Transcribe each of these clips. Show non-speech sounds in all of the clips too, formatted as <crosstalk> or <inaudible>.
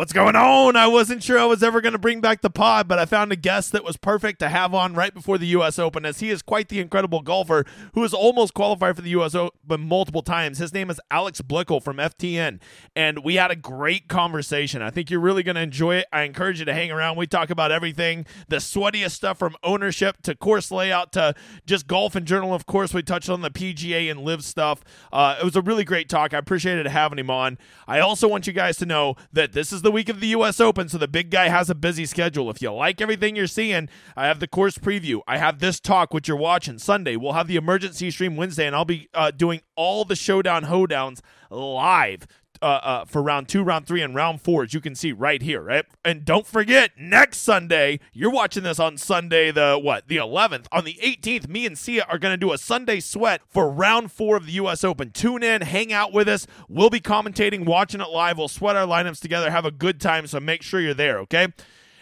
What's going on? I wasn't sure I was ever going to bring back the pod, but I found a guest that was perfect to have on right before the U.S. Open, as he is quite the incredible golfer who has almost qualified for the U.S. Open multiple times. His name is Alex Blickle from FTN, and we had a great conversation. I think you're really going to enjoy it. I encourage you to hang around. We talk about everything the sweatiest stuff from ownership to course layout to just golf in general. Of course, we touched on the PGA and live stuff. Uh, it was a really great talk. I appreciated having him on. I also want you guys to know that this is the week of the U.S. Open, so the big guy has a busy schedule. If you like everything you're seeing, I have the course preview. I have this talk, which you're watching Sunday. We'll have the emergency stream Wednesday, and I'll be uh, doing all the showdown hoedowns live uh, uh, for round two, round three, and round four, as you can see right here, right? And don't forget, next Sunday, you're watching this on Sunday, the what, the 11th. On the 18th, me and Sia are going to do a Sunday sweat for round four of the U.S. Open. Tune in, hang out with us. We'll be commentating, watching it live. We'll sweat our lineups together, have a good time. So make sure you're there, okay?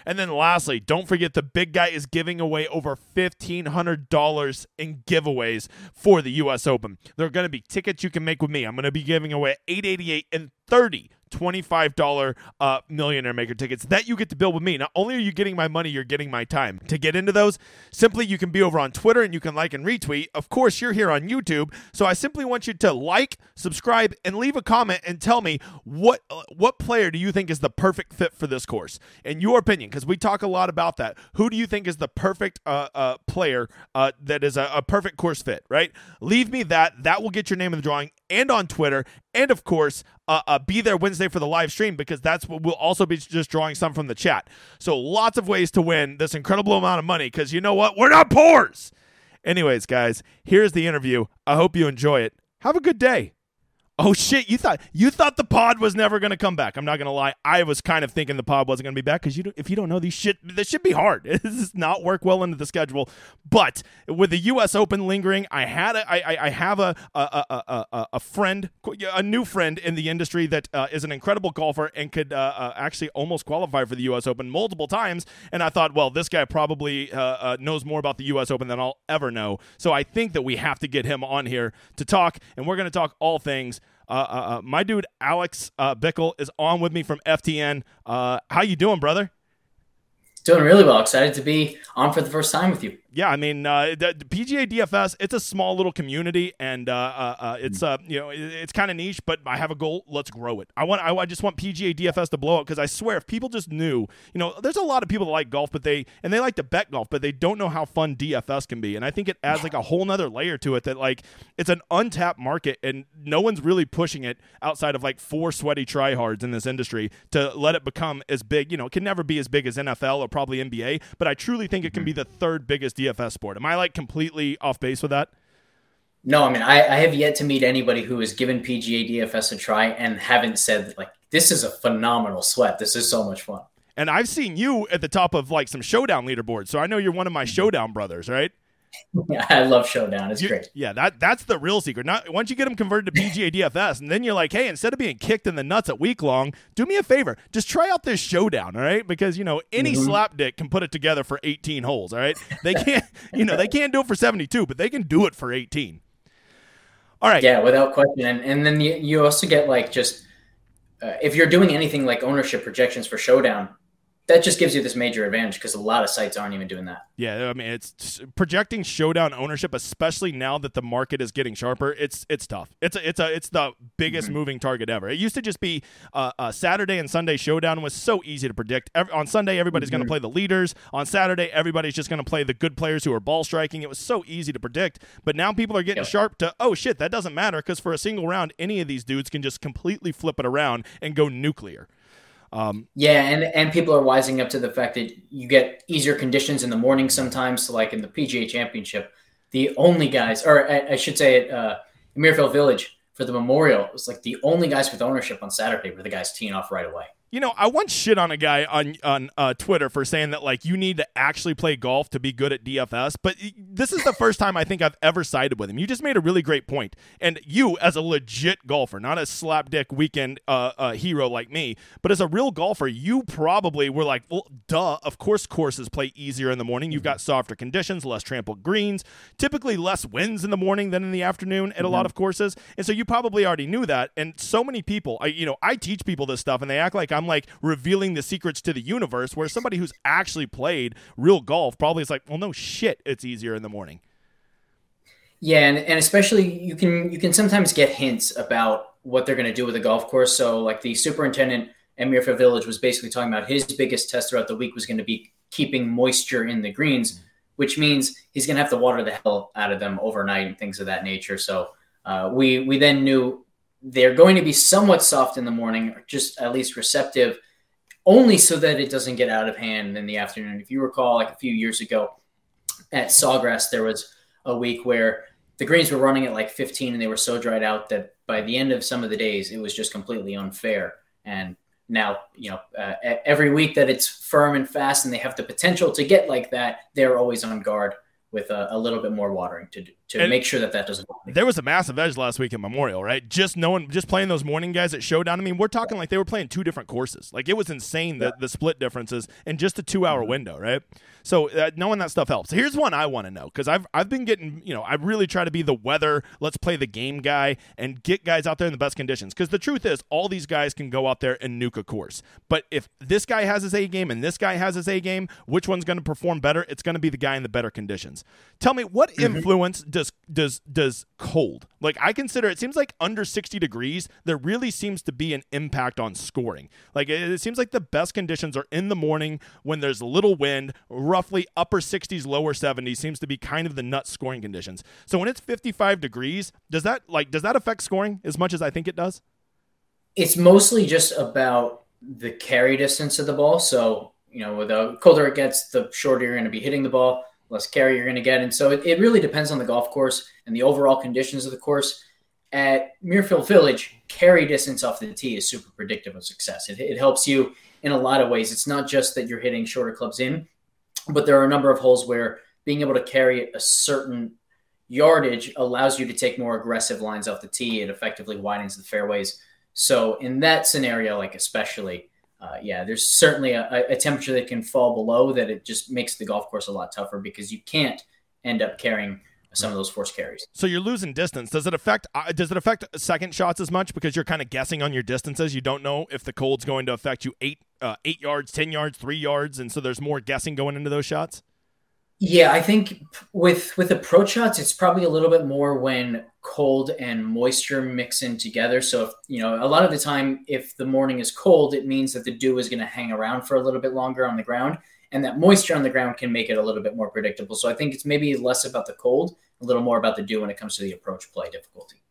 And then lastly, don't forget the big guy is giving away over $1,500 in giveaways for the U.S. Open. There are going to be tickets you can make with me. I'm going to be giving away 888 and 30 $25 uh, millionaire maker tickets that you get to build with me. Not only are you getting my money, you're getting my time. To get into those, simply you can be over on Twitter and you can like and retweet. Of course, you're here on YouTube, so I simply want you to like, subscribe, and leave a comment and tell me what uh, what player do you think is the perfect fit for this course, in your opinion, because we talk a lot about that. Who do you think is the perfect uh, uh, player uh, that is a, a perfect course fit? Right? Leave me that. That will get your name in the drawing, and on Twitter, and of course, uh, uh, be there Wednesday for the live stream because that's what we'll also be just drawing some from the chat. So lots of ways to win this incredible amount of money because you know what? We're not poors. Anyways, guys, here's the interview. I hope you enjoy it. Have a good day. Oh shit! You thought you thought the pod was never going to come back. I'm not going to lie. I was kind of thinking the pod wasn't going to be back because you, if you don't know these shit, this should be hard. <laughs> This does not work well into the schedule. But with the U.S. Open lingering, I had a, I, I have a a, a, a, a friend, a new friend in the industry that uh, is an incredible golfer and could uh, uh, actually almost qualify for the U.S. Open multiple times. And I thought, well, this guy probably uh, uh, knows more about the U.S. Open than I'll ever know. So I think that we have to get him on here to talk, and we're going to talk all things. Uh, uh, uh, my dude Alex uh, Blickle is on with me from FTN. How you doing, brother? Doing really well. Excited to be on for the first time with you yeah, I mean, uh, the, the, PGA DFS, it's a small little community, and uh, uh, uh it's uh, you know, it, it's kind of niche, but I have a goal. Let's grow it. I want, I, I just want PGA DFS to blow up because I swear, if people just knew, you know, there's a lot of people that like golf, but they and they like to bet golf, but they don't know how fun DFS can be, and I think it adds like a whole nother layer to it that like it's an untapped market, and no one's really pushing it outside of like four sweaty tryhards in this industry to let it become as big. You know, it can never be as big as NFL or probably NBA, but I truly think it can be the third biggest DFS board. Am I like completely off base with that? No, I mean I, I have yet to meet anybody who has given PGA DFS a try and haven't said like this is a phenomenal sweat. This is so much fun. And I've seen you at the top of like some showdown leaderboards, so I know you're one of my mm-hmm. showdown brothers, right? Yeah, <laughs> I love Showdown. It's you, great. Yeah, that that's the real secret. Not once you get them converted to PGA DFS, and then you're like, hey, instead of being kicked in the nuts at week long, do me a favor, just try out this Showdown, all right? Because you know any mm-hmm. slapdick can put it together for 18 holes, all right? They can't, <laughs> you know, they can't do it for 72, but they can do it for 18. All right. Yeah, without question. And and then you, you also get like just uh, if you're doing anything like ownership projections for Showdown, that just gives you this major advantage because a lot of sites aren't even doing that. Yeah, I mean, it's projecting showdown ownership, especially now that the market is getting sharper. It's it's tough. It's a, it's a it's the biggest mm-hmm. moving target ever. It used to just be uh, uh, Saturday and Sunday showdown was so easy to predict. Every, on Sunday, everybody's mm-hmm. going to play the leaders. On Saturday, everybody's just going to play the good players who are ball striking. It was so easy to predict. But now people are getting yep. sharp to oh shit, that doesn't matter because for a single round, any of these dudes can just completely flip it around and go nuclear. Um, yeah, and and people are wising up to the fact that you get easier conditions in the morning sometimes. So like in the PGA Championship, the only guys, or I, I should say it, uh, Muirfield Village for the Memorial, it was like the only guys with ownership on Saturday were the guys teeing off right away. You know, I once shit on a guy on on uh, Twitter for saying that like you need to actually play golf to be good at DFS, but this is the first time I think I've ever sided with him. You just made a really great point. and you as a legit golfer, not a slapdick weekend uh, uh, hero like me, but as a real golfer, you probably were like, well, duh, of course courses play easier in the morning. You've got softer conditions, less trampled greens, typically less winds in the morning than in the afternoon at a lot mm-hmm. of courses, and so you probably already knew that. And so many people, I you know, I teach people this stuff, and they act like I'm like revealing the secrets to the universe. Where somebody who's actually played real golf probably is like, well, no shit, it's easier in the morning. Yeah, and, and especially you can you can sometimes get hints about what they're going to do with the golf course. So like the superintendent at Muirfield Village was basically talking about his biggest test throughout the week was going to be keeping moisture in the greens, which means he's going to have to water the hell out of them overnight and things of that nature. So uh, we we then knew they're going to be somewhat soft in the morning, or just at least receptive, only so that it doesn't get out of hand in the afternoon. If you recall, like a few years ago at Sawgrass, there was a week where the greens were running at like 15 and they were so dried out that by the end of some of the days, it was just completely unfair. And now, you know, uh, every week that it's firm and fast and they have the potential to get like that, they're always on guard with a, a, little bit more watering to to and make sure that that doesn't. Happen. There was a massive edge last week at Memorial, right? Just knowing, just playing those morning guys at Showdown. I mean, we're talking like they were playing two different courses. Like it was insane the yeah. the split differences in just a two hour mm-hmm. window, right? So uh, knowing that stuff helps. Here's one I want to know because I've I've been getting you know I really try to be the weather, let's play the game guy and get guys out there in the best conditions. Because the truth is, all these guys can go out there and nuke a course. But if this guy has his A game and this guy has his A game, which one's going to perform better? It's going to be the guy in the better conditions. Tell me what mm-hmm. influence does does does cold? Like I consider it seems like under 60 degrees there really seems to be an impact on scoring. Like it, it seems like the best conditions are in the morning when there's little wind, roughly upper 60s, lower 70s seems to be kind of the nut scoring conditions. So when it's 55 degrees, does that like does that affect scoring as much as I think it does? It's mostly just about the carry distance of the ball. So, you know, the colder it gets, the shorter you're going to be hitting the ball, less carry you're going to get. And so it, it really depends on the golf course and the overall conditions of the course. At Muirfield Village, carry distance off the tee is super predictive of success. It, it helps you in a lot of ways. It's not just that you're hitting shorter clubs in, but there are a number of holes where being able to carry a certain yardage allows you to take more aggressive lines off the tee. It effectively widens the fairways. So in that scenario, like especially, uh, yeah, there's certainly a, a, temperature that can fall below that it just makes the golf course a lot tougher because you can't end up carrying some of those force carries. So you're losing distance. Does it affect uh, does it affect second shots as much because you're kind of guessing on your distances? You don't know if the cold's going to affect you eight uh, eight yards, ten yards, three yards, and so there's more guessing going into those shots. Yeah, I think with with approach shots, it's probably a little bit more when cold and moisture mix in together. So if you know, a lot of the time, if the morning is cold, it means that the dew is going to hang around for a little bit longer on the ground, and that moisture on the ground can make it a little bit more predictable. So I think it's maybe less about the cold, a little more about the dew when it comes to the approach play difficulty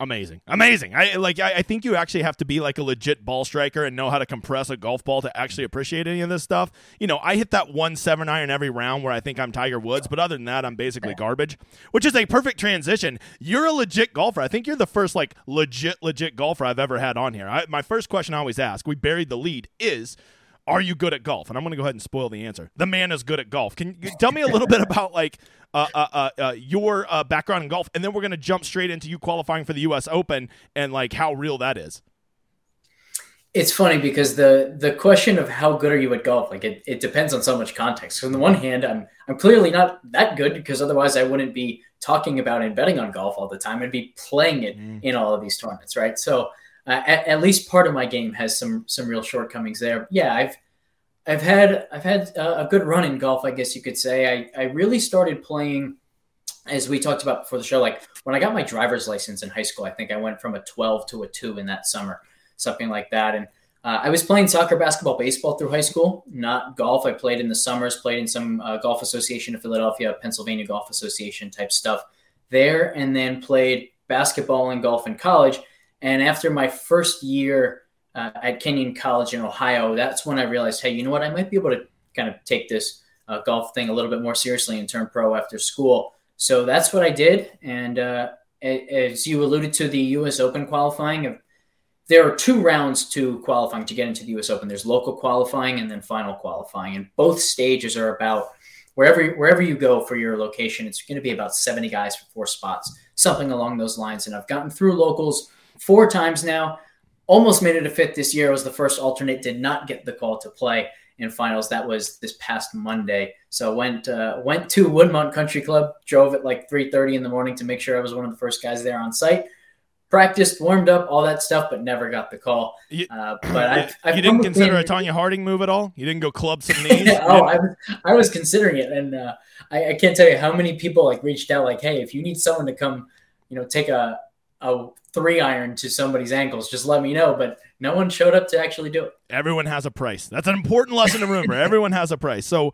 amazing. Amazing. I like I, I, think you actually have to be like a legit ball striker and know how to compress a golf ball to actually appreciate any of this stuff. You know i hit that one seven iron every round where i think i'm tiger woods but other than that i'm basically garbage which is a perfect transition. You're a legit golfer. I think you're the first like legit legit golfer i've ever had on here. I, my first question i always ask we buried the lead is are you good at golf? And I'm going to go ahead and spoil the answer. The man is good at golf. Can you tell me a little bit about like uh, uh, uh, uh your uh, background in golf, and then we're going to jump straight into you qualifying for the U.S. Open and like how real that is. It's funny because the the question of how good are you at golf, like it, it depends on so much context. So on the one hand, I'm I'm clearly not that good because otherwise I wouldn't be talking about and betting on golf all the time. I'd be playing it mm. in all of these tournaments, right? So uh, at, at, least part of my game has some some real shortcomings there. Yeah, I've I've had I've had a good run in golf, I guess you could say. I I really started playing as we talked about before the show. Like when I got my driver's license in high school, I think I went from a 12 to a two in that summer, something like that. And uh, I was playing soccer, basketball, baseball through high school, not golf. I played in the summers, played in some uh, Golf Association of Philadelphia, Pennsylvania Golf Association type stuff there, and then played basketball and golf in college and after my first year uh, at Kenyon College in Ohio, that's when I realized, hey, you know what? I might be able to kind of take this uh, golf thing a little bit more seriously and turn pro after school. So that's what I did. And uh, as you alluded to, the U.S. Open qualifying, there are two rounds to qualifying to get into the U.S. Open. There's local qualifying and then final qualifying, and both stages are about wherever wherever you go for your location. It's going to be about 70 guys for four spots, something along those lines. And I've gotten through locals four times now. Almost made it a fifth this year. Was the first alternate. Did not get the call to play in finals. That was this past Monday. So went uh, went to Woodmont Country Club. Drove at like 3:30 in the morning to make sure I was one of the first guys there on site. practiced, warmed up, all that stuff, but never got the call. You, uh, but I, I've you didn't consider a Tonya Harding move at all. You didn't go club some <laughs> knees. oh, I was, I was considering it, and uh, I, I, can't tell you how many people like reached out, like, "Hey, if you need someone to come, you know, take a a three iron to somebody's ankles, just let me know." But no one showed up to actually do it. Everyone has a price. That's an important lesson to remember. <laughs> Everyone has a price. So.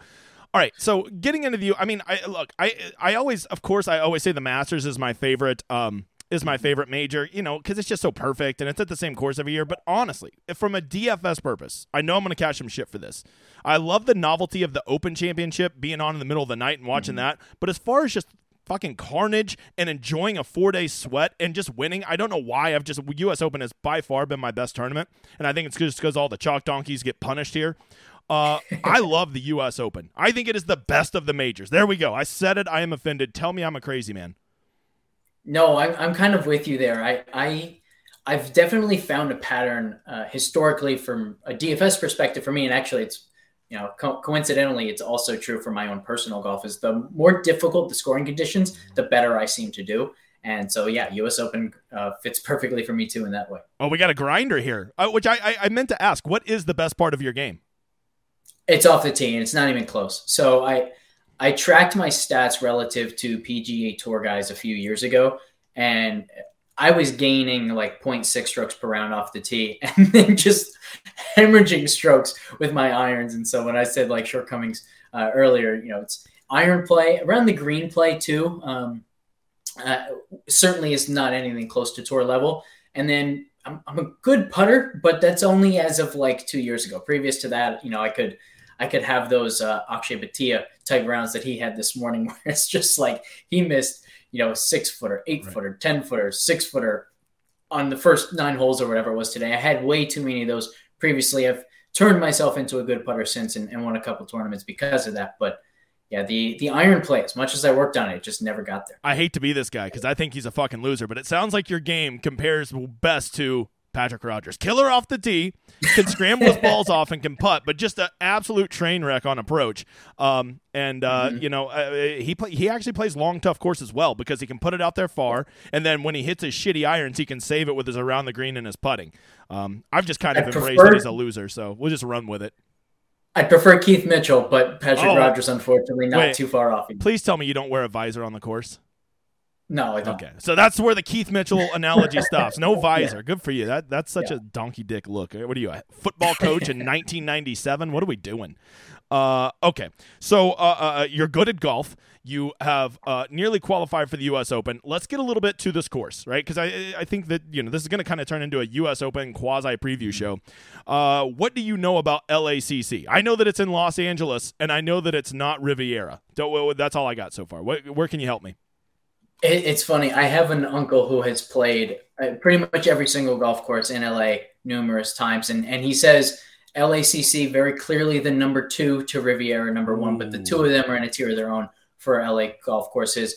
All right, so getting into the, I mean, I look, I, I always, of course, I always say the Masters is my favorite, um, is my favorite major, you know, because it's just so perfect and it's at the same course every year. But honestly, if from a DFS purpose, I know I'm going to catch some shit for this. I love the novelty of the Open Championship being on in the middle of the night and watching mm-hmm. that. But as far as just fucking carnage and enjoying a four day sweat and just winning, I don't know why. I've just, U.S. Open has by far been my best tournament. And I think it's just because all the chalk donkeys get punished here. Uh, <laughs> I love the U.S. Open. I think it is the best of the majors. There we go. I said it. I am offended. Tell me I'm a crazy man. No, I'm I'm kind of with you there. I I I've definitely found a pattern uh, historically from a DFS perspective for me, and actually, it's you know co- coincidentally, it's also true for my own personal golf. Is the more difficult the scoring conditions, the better I seem to do. And so, yeah, U.S. Open uh, fits perfectly for me too in that way. Oh, we got a grinder here, uh, which I, I I meant to ask. What is the best part of your game? It's off the tee, and it's not even close. So I I tracked my stats relative to PGA Tour guys a few years ago, and I was gaining like 0.6 strokes per round off the tee, <laughs> and then just hemorrhaging strokes with my irons. And so when I said like shortcomings uh, earlier, you know, it's iron play around the green play too. Um, uh, certainly is not anything close to tour level. And then I'm, I'm a good putter, but that's only as of like two years ago. Previous to that, you know, I could I could have those uh, Akshay Bhatia type rounds that he had this morning, <laughs> where it's just like he missed, you know, six footer, eight right. footer, ten footer, six footer on the first nine holes or whatever it was today. I had way too many of those previously. I've turned myself into a good putter since and, and won a couple tournaments because of that. But yeah, the the iron play, as much as I worked on it, just never got there. I hate to be this guy because I think he's a fucking loser, but it sounds like your game compares best to Patrick Rodgers, Killer off the tee, can scramble his <laughs> balls off and can putt, but just an absolute train wreck on approach. Um, and uh, mm-hmm. you know, uh, he play, he actually plays long, tough course as well because he can put it out there far, and then when he hits his shitty irons, he can save it with his around the green and his putting. Um, I've just kind of I embraced prefer- that he's a loser, so we'll just run with it. I prefer Keith Mitchell, but Patrick oh, Rodgers, unfortunately, not wait, too far off. Please tell me you don't wear a visor on the course. No, I don't. Okay, so that's where the Keith Mitchell <laughs> analogy stops. No visor. Yeah. Good for you. That that's such yeah. a donkey dick look. What are you, a football coach in <laughs> 1997? What are we doing? Uh, okay, so uh, uh, uh, you're good at golf. You have uh, nearly qualified for the U.S. Open. Let's get a little bit to this course, right? Because I I think that you know this is going to kind of turn into a U.S. Open quasi preview show. Uh, what do you know about LACC? I know that it's in Los Angeles, and I know that it's not Riviera. Don't, that's all I got so far. What, where can you help me? It's funny. I have an uncle who has played uh, pretty much every single golf course in LA numerous times, and and he says LACC very clearly the number two to Riviera number one, but the two of them are in a tier of their own for LA golf courses.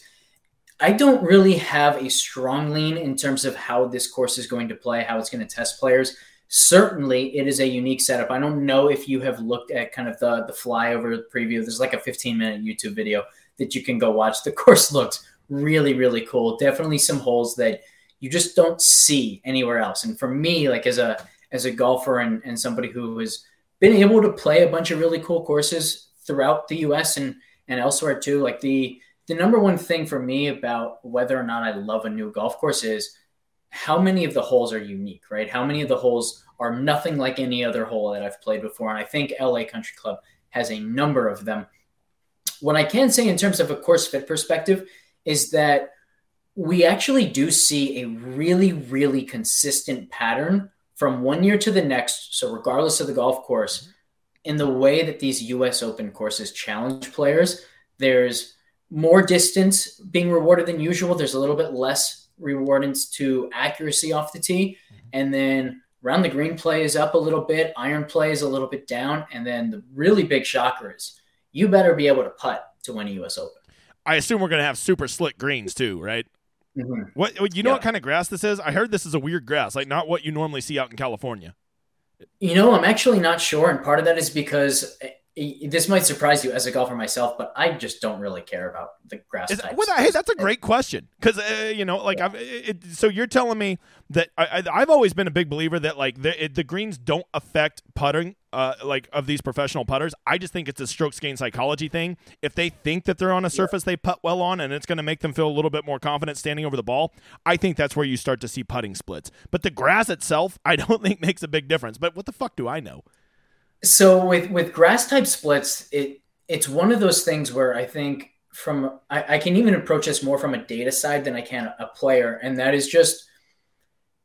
I don't really have a strong lean in terms of how this course is going to play, how it's going to test players. Certainly, it is a unique setup. I don't know if you have looked at kind of the the flyover preview. There's like a 15 minute YouTube video that you can go watch. The course looks really, really cool. Definitely some holes that you just don't see anywhere else. And for me, like as a as a golfer and, and somebody who has been able to play a bunch of really cool courses throughout the US and and elsewhere too, like the the number one thing for me about whether or not I love a new golf course is how many of the holes are unique, right? How many of the holes are nothing like any other hole that I've played before? And I think LA Country Club has a number of them. What I can say in terms of a course fit perspective is that we actually do see a really, really consistent pattern from one year to the next. So, regardless of the golf course, in the way that these US Open courses challenge players, there's more distance being rewarded than usual. There's a little bit less rewardance to accuracy off the tee. And then round the green play is up a little bit, iron play is a little bit down. And then the really big shocker is you better be able to putt to win a US Open. I assume we're going to have super slick greens too, right? Mm-hmm. What you know? Yeah. What kind of grass this is? I heard this is a weird grass, like not what you normally see out in California. You know, I'm actually not sure, and part of that is because this might surprise you as a golfer myself, but I just don't really care about the grass Is, types. well, hey, that's a great question because uh, you know, like, I've, it, so you're telling me that I, I, have always been a big believer that like the, it, the greens don't affect putting, uh, like of these professional putters. I just think it's a strokes gain psychology thing. If they think that they're on a surface yeah. they putt well on, and it's going to make them feel a little bit more confident standing over the ball, I think that's where you start to see putting splits. But the grass itself, I don't <laughs> think makes a big difference. But what the fuck do I know? So with with grass type splits, it it's one of those things where I think from I, I, can even approach this more from a data side than I can a player, and that is just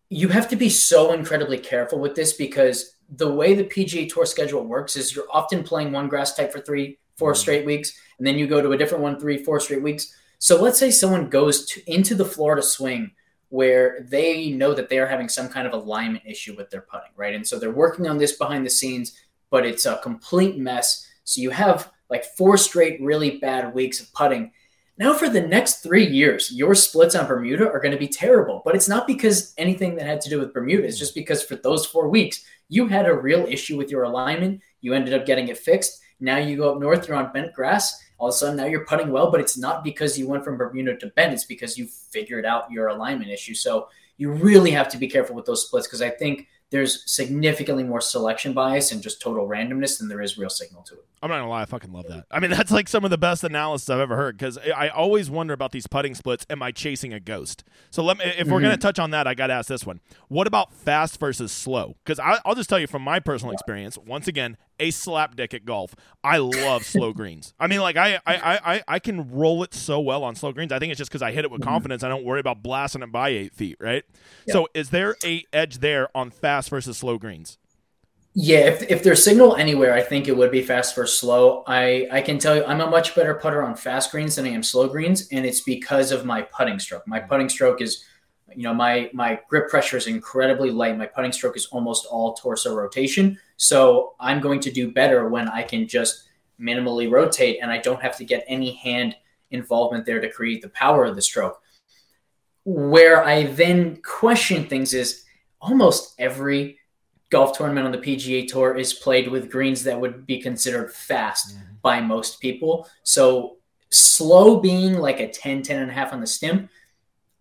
you have to be so incredibly careful with this because the way the PGA Tour schedule works is you're often playing one grass type for three, four mm-hmm. straight weeks, and then you go to a different one three, four straight weeks. So let's say someone goes to, into the Florida swing where they know that they are having some kind of alignment issue with their putting, right? And so they're working on this behind the scenes but it's a complete mess. So you have like four straight really bad weeks of putting. Now, for the next three years, your splits on Bermuda are going to be terrible. But it's not because anything that had to do with Bermuda. It's just because for those four weeks, you had a real issue with your alignment. You ended up getting it fixed. Now you go up north, you're on bent grass. All of a sudden, now you're putting well, but it's not because you went from Bermuda to bent. It's because you figured out your alignment issue. So you really have to be careful with those splits because I think there's significantly more selection bias and just total randomness than there is real signal to it. I'm not gonna lie, I fucking love that. I mean, <laughs> that's like some of the best analysis I've ever heard because I always wonder about these putting splits. Am I chasing a ghost? So let me, if mm-hmm. we're gonna mm-hmm. touch on that, I got to ask this one: What about fast versus slow? Because I'll just tell you from my personal experience. Once again, a slap dick at golf. I love slow <laughs> greens. I mean, like I, I, I, I can roll it so well on slow greens. I think it's just because I hit it with mm-hmm. confidence. I don't worry about blasting it by eight feet, right? Yeah. So, is there a edge there on fast versus slow greens? Yeah, if, if there's signal anywhere, I think it would be fast versus slow. I, I can tell you I'm a much better putter on fast greens than I am slow greens, and it's because of my putting stroke. My putting stroke is, you know, my my grip pressure is incredibly light. My putting stroke is almost all torso rotation. So I'm going to do better when I can just minimally rotate and I don't have to get any hand involvement there to create the power of the stroke. Where I then question things is almost every golf tournament on the PGA Tour is played with greens that would be considered fast mm-hmm. by most people. So slow being like a 10, 10 and a half on the Stimp,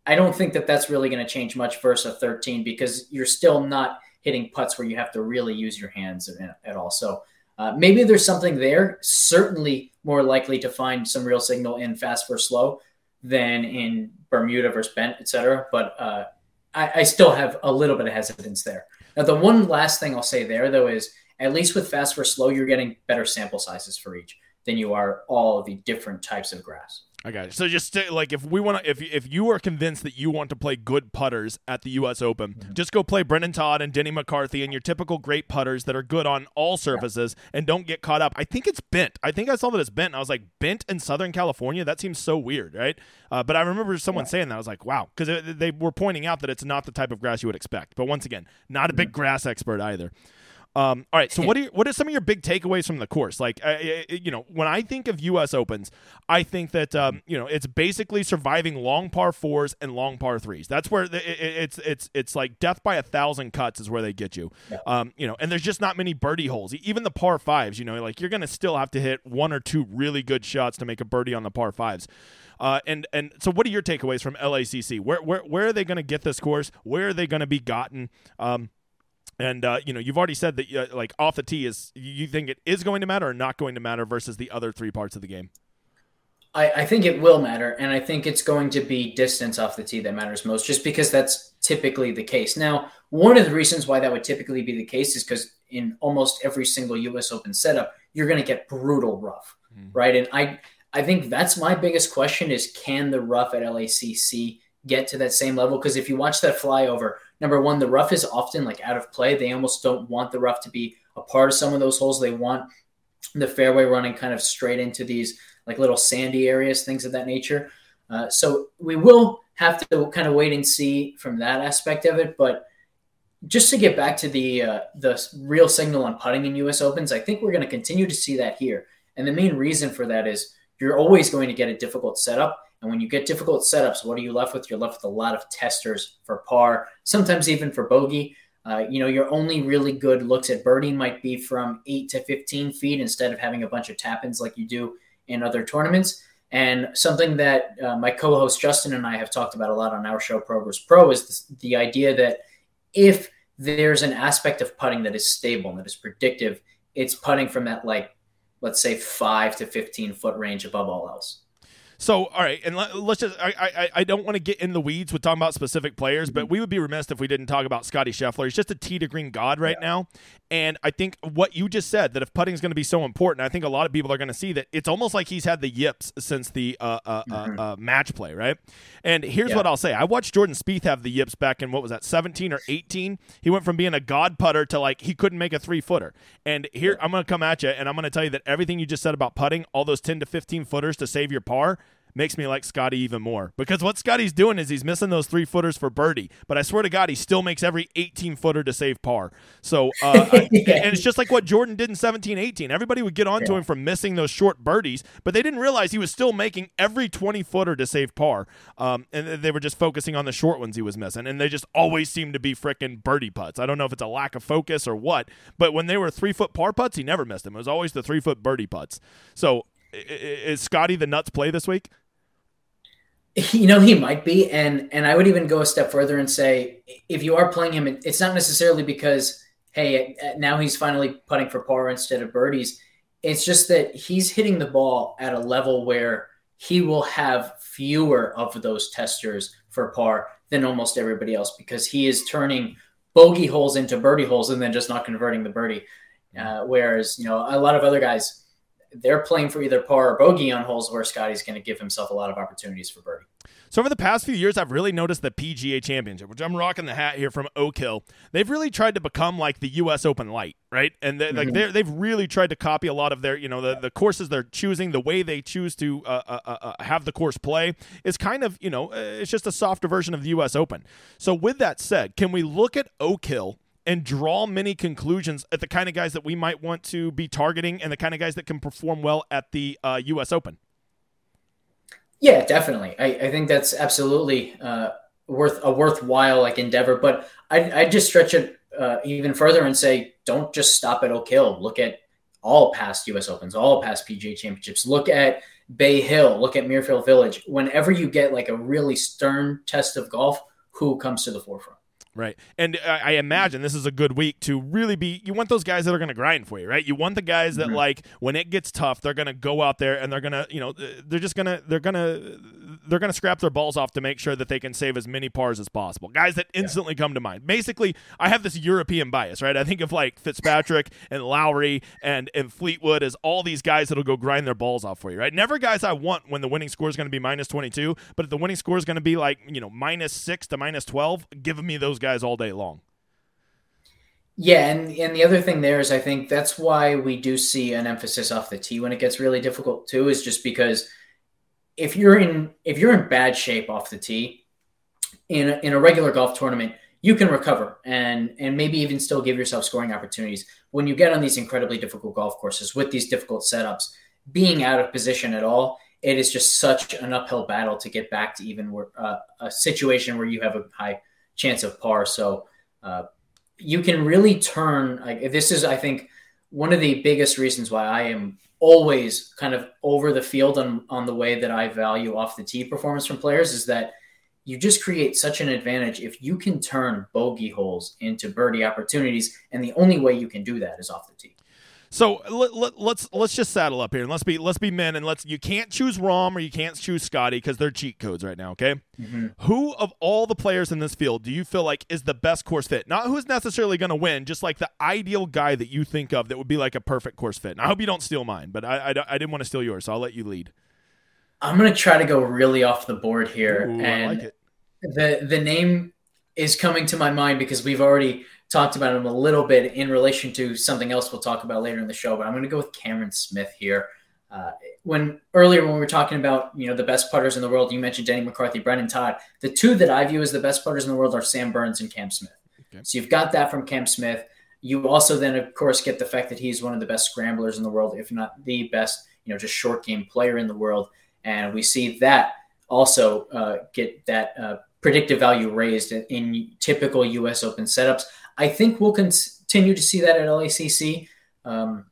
I don't think that that's really going to change much versus a 13 because you're still not hitting putts where you have to really use your hands at, all. So uh, maybe there's something there. Certainly more likely to find some real signal in fast versus slow than in Bermuda versus bent, etc. But uh, I, I still have a little bit of hesitance there. Now, the one last thing I'll say there, though, is at least with fast versus slow, you're getting better sample sizes for each than you are all the different types of grass. I got it. So just like if we want to, if if you are convinced that you want to play good putters at the U.S. Open, mm-hmm. just go play Brendon Todd and Denny McCarthy and your typical great putters that are good on all surfaces yeah. and don't get caught up. I think it's bent. I think I saw that it's bent. I was like, bent in Southern California. That seems so weird, right? Uh, but I remember someone yeah. saying that. I was like, wow, because they were pointing out that it's not the type of grass you would expect. But once again, not a big mm-hmm. grass expert either. Um, all right. So what are your, what are some of your big takeaways from the course? Like, uh, you know, when I think of U.S. Opens, I think that um, you know it's basically surviving long par fours and long par threes. That's where the, it, it's it's it's like death by a thousand cuts is where they get you. Um, you know, and there's just not many birdie holes. Even the par fives, you know, like you're gonna still have to hit one or two really good shots to make a birdie on the par fives. Uh, and and so, what are your takeaways from LACC? Where where where are they going to get this course? Where are they going to be gotten? Um, and uh, you know, you've already said that uh, like off the tee is you think it is going to matter or not going to matter versus the other three parts of the game. I, I think it will matter, and I think it's going to be distance off the tee that matters most, just because that's typically the case. Now, one of the reasons why that would typically be the case is because in almost every single U.S. Open setup, you're going to get brutal rough, mm-hmm. right? And I I think that's my biggest question: is can the rough at LACC get to that same level? Because if you watch that flyover, number one, the rough is often like out of play. They almost don't want the rough to be a part of some of those holes. They want the fairway running kind of straight into these like little sandy areas, things of that nature. Uh, so we will have to kind of wait and see from that aspect of it. But just to get back to the uh, the real signal on putting in U.S. Opens, I think we're going to continue to see that here. And the main reason for that is you're always going to get a difficult setup. And when you get difficult setups, what are you left with? You're left with a lot of testers for par, sometimes even for bogey. Uh, you know, your only really good looks at birdie might be from eight to 15 feet instead of having a bunch of tap ins like you do in other tournaments. And something that uh, my co host Justin and I have talked about a lot on our show, Progress. Pro, is this, the idea that if there's an aspect of putting that is stable and that is predictive, it's putting from that, like, let's say, five to 15 foot range above all else. So, all right, and let, us just, I, I, I don't want to get in the weeds with talking about specific players, but we would be remiss if we didn't talk about Scotty Scheffler. He's just a tee to green god right yeah. now. And I think what you just said, that if putting is going to be so important, I think a lot of people are going to see that it's almost like he's had the yips since the uh, uh, uh mm-hmm. uh, match play, right? And here's yeah. what I'll say I watched Jordan Spieth have the yips back in, what was that, 17 or 18? He went from being a god putter to like he couldn't make a three footer. And here, I'm going to come at you, and I'm going to tell you that everything you just said about putting, all those 10 to 15 footers to save your par, makes me like Scotty even more. Because what Scotty's doing is he's missing those three footers for birdie, but I swear to God, he still makes every 18 footer to save par. So, uh, <laughs> yeah. and it's just like what Jordan did in 17 18. Everybody would get onto yeah. him for missing those short birdies, but they didn't realize he was still making every 20 footer to save par. Um, and they were just focusing on the short ones he was missing. And they just always seemed to be freaking birdie putts. I don't know if it's a lack of focus or what, but when they were three foot par putts, he never missed them. It was always the three foot birdie putts. So, is Scotty the nuts play this week? You know, he might be, and and I would even go a step further and say, if you are playing him, it's not necessarily because hey, now he's finally putting for par instead of birdies. It's just that he's hitting the ball at a level where he will have fewer of those testers for par than almost everybody else because he is turning bogey holes into birdie holes and then just not converting the birdie. Uh, whereas, you know, a lot of other guys they're playing for either par or bogey on holes where Scotty's going to give himself a lot of opportunities for birdie. So over the past few years, I've really noticed the PGA Championship, which I'm rocking the hat here from Oak Hill. They've really tried to become like the U.S. Open light, right? And they, mm-hmm. like they they've really tried to copy a lot of their, you know, the, the courses they're choosing, the way they choose to uh, uh, uh, uh have the course play is kind of, you know, uh, it's just a softer version of the U.S. Open. So with that said, can we look at Oak Hill and draw many conclusions at the kind of guys that we might want to be targeting and the kind of guys that can perform well at the uh, U.S. Open. Yeah, definitely. I, I think that's absolutely uh, worth a worthwhile like endeavor. But I I just stretch it uh, even further and say, don't just stop at Oak Hill. Look at all past U.S. Opens, all past PGA Championships. Look at Bay Hill. Look at Muirfield Village. Whenever you get like a really stern test of golf, who comes to the forefront? Right. And I imagine this is a good week to really be. You want those guys that are going to grind for you, right? You want the guys that, mm-hmm. like, when it gets tough, they're going to go out there and they're going to, you know, they're just going to, they're going to, they're going to scrap their balls off to make sure that they can save as many pars as possible. Guys that instantly yeah. come to mind. Basically, I have this European bias, right? I think of like Fitzpatrick and Lowry and, and Fleetwood as all these guys that'll go grind their balls off for you, right? Never guys I want when the winning score is going to be minus 22, but if the winning score is going to be like, you know, minus six to minus 12, give me those guys all day long. Yeah, and and the other thing there is I think that's why we do see an emphasis off the tee when it gets really difficult too, is just because if you're in if you're in bad shape off the tee in a, in a regular golf tournament, you can recover and and maybe even still give yourself scoring opportunities. When you get on these incredibly difficult golf courses with these difficult setups, being out of position at all, it is just such an uphill battle to get back to even uh, a situation where you have a high chance of par. So uh, you can really turn. Like this is, I think, one of the biggest reasons why I am always kind of over the field on on the way that I value off the tee performance from players is that you just create such an advantage if you can turn bogey holes into birdie opportunities, and the only way you can do that is off the tee. So let, let, let's let's just saddle up here and let's be let's be men and let's you can't choose Rahm or you can't choose Scotty because they're cheat codes right now. Okay, mm-hmm. who of all the players in this field do you feel like is the best course fit? Not who's necessarily going to win, just like the ideal guy that you think of that would be like a perfect course fit. And I hope you don't steal mine, but I I, I didn't want to steal yours, so I'll let you lead. I'm gonna try to go really off the board here, Ooh, and like the the name is coming to my mind because we've already talked about him a little bit in relation to something else we'll talk about later in the show, but I'm going to go with Cameron Smith here. Uh, when earlier when we were talking about you know the best putters in the world, you mentioned Denny McCarthy, Brendon Todd. The two that I view as the best putters in the world are Sam Burns and Cam Smith. Okay. So you've got that from Cam Smith. You also then of course get the fact that he's one of the best scramblers in the world, if not the best, you know, just short game player in the world. And we see that also uh, get that uh, predictive value raised in, in typical U.S. Open setups. I think we'll continue to see that at LACC. Um,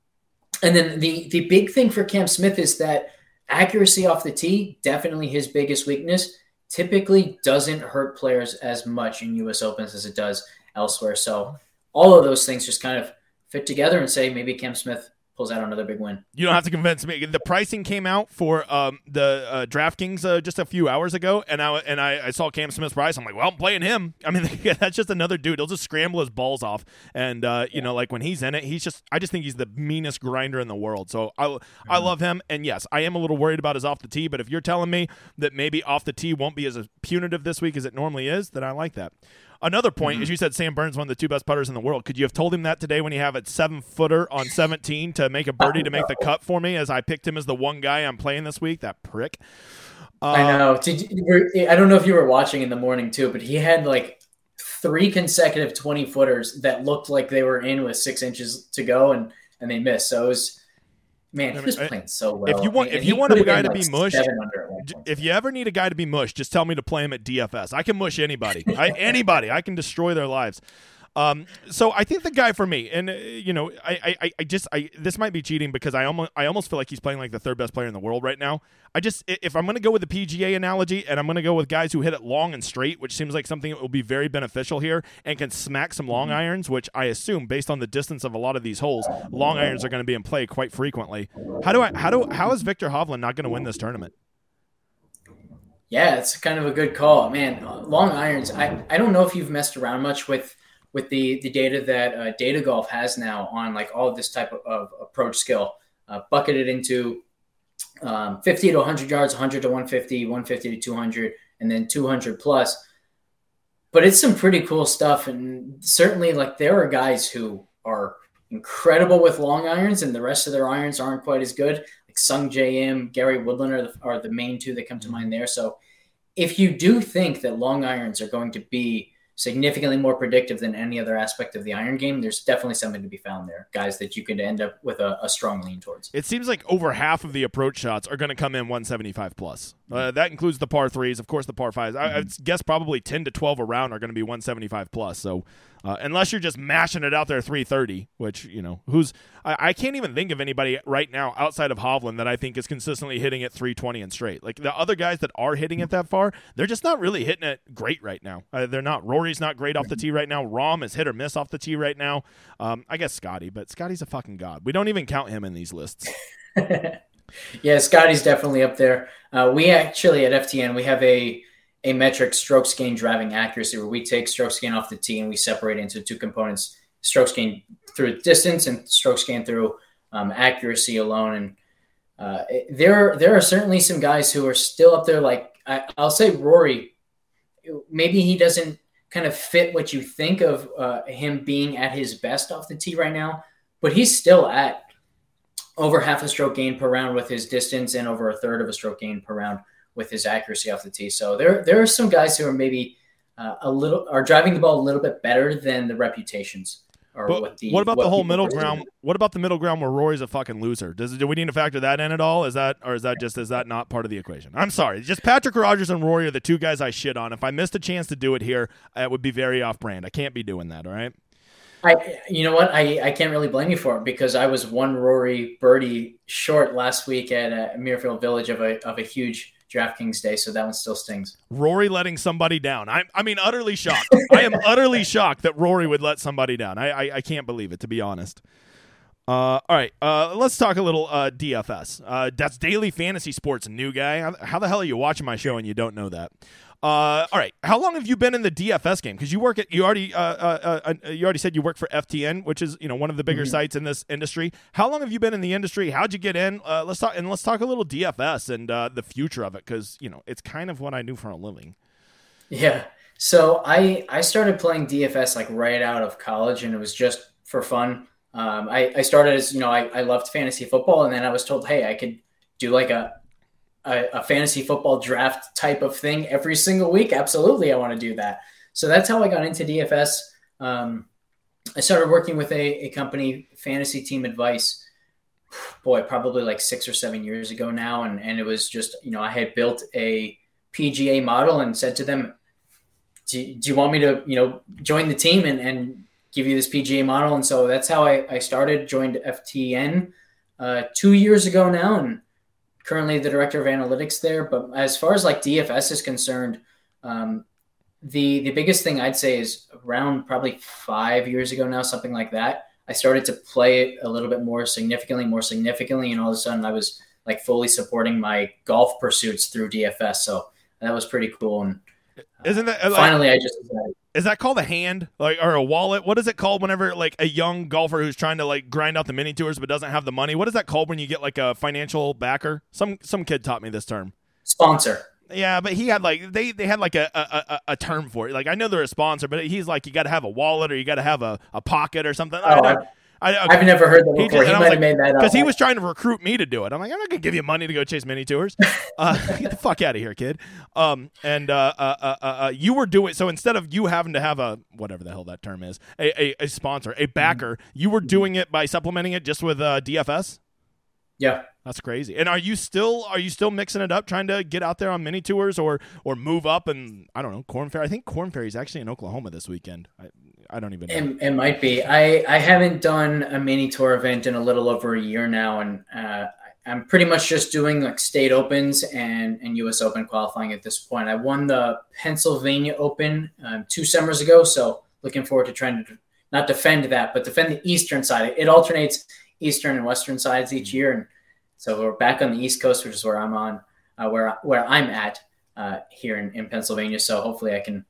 and then the the big thing for Cam Smith is that accuracy off the tee, definitely his biggest weakness, typically doesn't hurt players as much in US Opens as it does elsewhere. So all of those things just kind of fit together and say maybe Cam Smith pulls out another big win. You don't have to convince me. The pricing came out for um, the uh, DraftKings uh, just a few hours ago, and I and I, I, saw Cam Smith's price. I'm like, well, I'm playing him. <laughs> I mean, <laughs> that's just another dude. He'll just scramble his balls off, and uh, you yeah. know, like when he's in it, he's just. I just think he's the meanest grinder in the world. So I mm-hmm. I love him, and yes, I am a little worried about his off the tee. But if you're telling me that maybe off the tee won't be as punitive this week as it normally is, then I like that. Another point mm-hmm. is you said Sam Burns one of the two best putters in the world. Could you have told him that today when you have a seven footer on 17 to make a birdie to make the cut for me as I picked him as the one guy I'm playing this week? That prick. Uh, I know. I don't know if you were watching in the morning too, but he had like three consecutive 20 footers that looked like they were in with six inches to go and, and they missed. So it was Man, he was playing so well. If you want, if you want a guy to be mush, if you ever need a guy to be mush, just tell me to play him at DFS. I can mush anybody. I, anybody. I can destroy their lives. Um, so I think the guy for me, and uh, you know, I, I, I just, I this might be cheating because I almost, I almost feel like he's playing like the third best player in the world right now. I just, if I'm going to go with the PGA analogy, and I'm going to go with guys who hit it long and straight, which seems like something that will be very beneficial here, and can smack some long mm-hmm. irons, which I assume, based on the distance of a lot of these holes, long irons are going to be in play quite frequently. How do I, how do, how is Viktor Hovland not going to win this tournament? Yeah, it's kind of a good call, man. Long irons. I, I don't know if you've messed around much with with the the data that uh, Data Golf has now on like all of this type of, of approach skill, uh, bucketed into um, 50 to 100 yards, 100 to 150, 150 to 200, and then 200 plus. But it's some pretty cool stuff, and certainly like there are guys who are incredible with long irons, and the rest of their irons aren't quite as good. Like Sung Im, Gary Woodland are the, are the main two that come to mind there. So if you do think that long irons are going to be significantly more predictive than any other aspect of the iron game, there's definitely something to be found there. Guys that you could end up with a, a strong lean towards. It seems like over half of the approach shots are going to come in 175 plus. Uh, that includes the par threes, of course, the par 5s mm-hmm. I, I guess probably 10 to 12 around are going to be 175 plus. So uh, unless you're just mashing it out there 330, which, you know, who's, I, I, can't even think of anybody right now outside of Hovland that I think is consistently hitting it 320 and straight. Like the other guys that are hitting it that far, they're just not really hitting it great right now. Uh, they're not. Rory's not great off the tee right now. Rahm is hit or miss off the tee right now. Um, I guess Scotty, but Scotty's a fucking god. We don't even count him in these lists. <laughs> yeah, Scotty's definitely up there. Uh, we actually at FTN, we have a, a metric strokes gain driving accuracy where we take strokes gain off the tee and we separate into two components strokes gain through distance and strokes gain through um, accuracy alone and uh, there there are certainly some guys who are still up there like I, will say rory maybe he doesn't kind of fit what you think of uh, him being at his best off the tee right now but he's still at over half a stroke gain per round with his distance and over a third of a stroke gain per round with his accuracy off the tee. So there there are some guys who are maybe uh, a little are driving the ball a little bit better than the reputations. But what, the, what about what the whole middle ground? What about the middle ground where Rory's a fucking loser? Does do we need to factor that in at all? Is that or is that just is that not part of the equation? I'm sorry, just Patrick Rodgers and Rory are the two guys I shit on. If I missed a chance to do it here, it would be very off brand. I can't be doing that. All right. I, you know what? I, I can't really blame you for it because I was one Rory birdie short last week at uh, Muirfield Village of a of a huge DraftKings day, so that one still stings. Rory letting somebody down. I, I mean, utterly shocked. I am utterly <laughs> shocked that Rory would let somebody down. I, I, I can't believe it, to be honest. Uh, all right, uh, let's talk a little uh, DFS. Uh, that's Daily Fantasy Sports, new guy. How, the hell are you watching my show and you don't know that? Uh, all right. How long have you been in the DFS game? Because you work at you already uh, uh, uh, uh, you already said you work for FTN, which is you know one of the bigger mm-hmm. sites in this industry. How long have you been in the industry? How'd you get in? Uh, let's talk and let's talk a little DFS and uh, the future of it because you know it's kind of what I do for a living. Yeah. So I I started playing DFS like right out of college, and it was just for fun. Um, I, I started as you know I, I loved fantasy football, and then I was told, hey, I could do like a a, a fantasy football draft type of thing every single week, absolutely, I want to do that. So that's how I got into DFS. Um, I started working with a, a company, Fantasy Team Advice, boy, probably like six or seven years ago now. And, and it was just, you know, I had built a PGA model and said to them, do, do you want me to, you know, join the team and, and give you this PGA model. And so that's how I, I started, joined FTN uh, two years ago now, and currently the director of analytics there. But as far as like DFS is concerned, um, the the biggest thing I'd say is around probably five years ago now, something like that. I started to play it a little bit more significantly, more significantly, and all of a sudden I was like fully supporting my golf pursuits through DFS. So that was pretty cool. And uh, isn't that like, finally I just is that called a hand like or a wallet? What is it called whenever like a young golfer who's trying to like grind out the mini tours but doesn't have the money? What is that called when you get like a financial backer? Some some kid taught me this term. Sponsor. Yeah, but he had like they they had like a, a, a, term for it. Like I know they're a sponsor, but he's like you got to have a wallet or you got to have a, a pocket or something. Oh, I, I, have never heard that before. He, he might like, have made that up because he was trying to recruit me to do it. I'm like, I'm not gonna give you money to go chase mini tours. <laughs> uh, get the fuck out of here, kid. Um, and uh uh, uh, uh, uh, you were doing it. so instead of you having to have a whatever the hell that term is, a a, a sponsor, a backer, mm-hmm. you were doing it by supplementing it just with DFS. Yeah. That's crazy. And are you still are you still mixing it up, trying to get out there on mini tours or or move up and I don't know Korn Ferry? I think Korn Ferry is actually in Oklahoma this weekend. I, I don't even know. It, it, might be. I I haven't done a mini tour event in a little over a year now, and uh, I'm pretty much just doing like state opens and and U.S. Open qualifying at this point. I won the Pennsylvania Open um, two summers ago, so looking forward to trying to not defend that, but defend the eastern side. It alternates eastern and western sides each year, and so we're back on the East Coast, which is where I'm on, uh, where where I'm at uh, here in, in Pennsylvania. So hopefully I can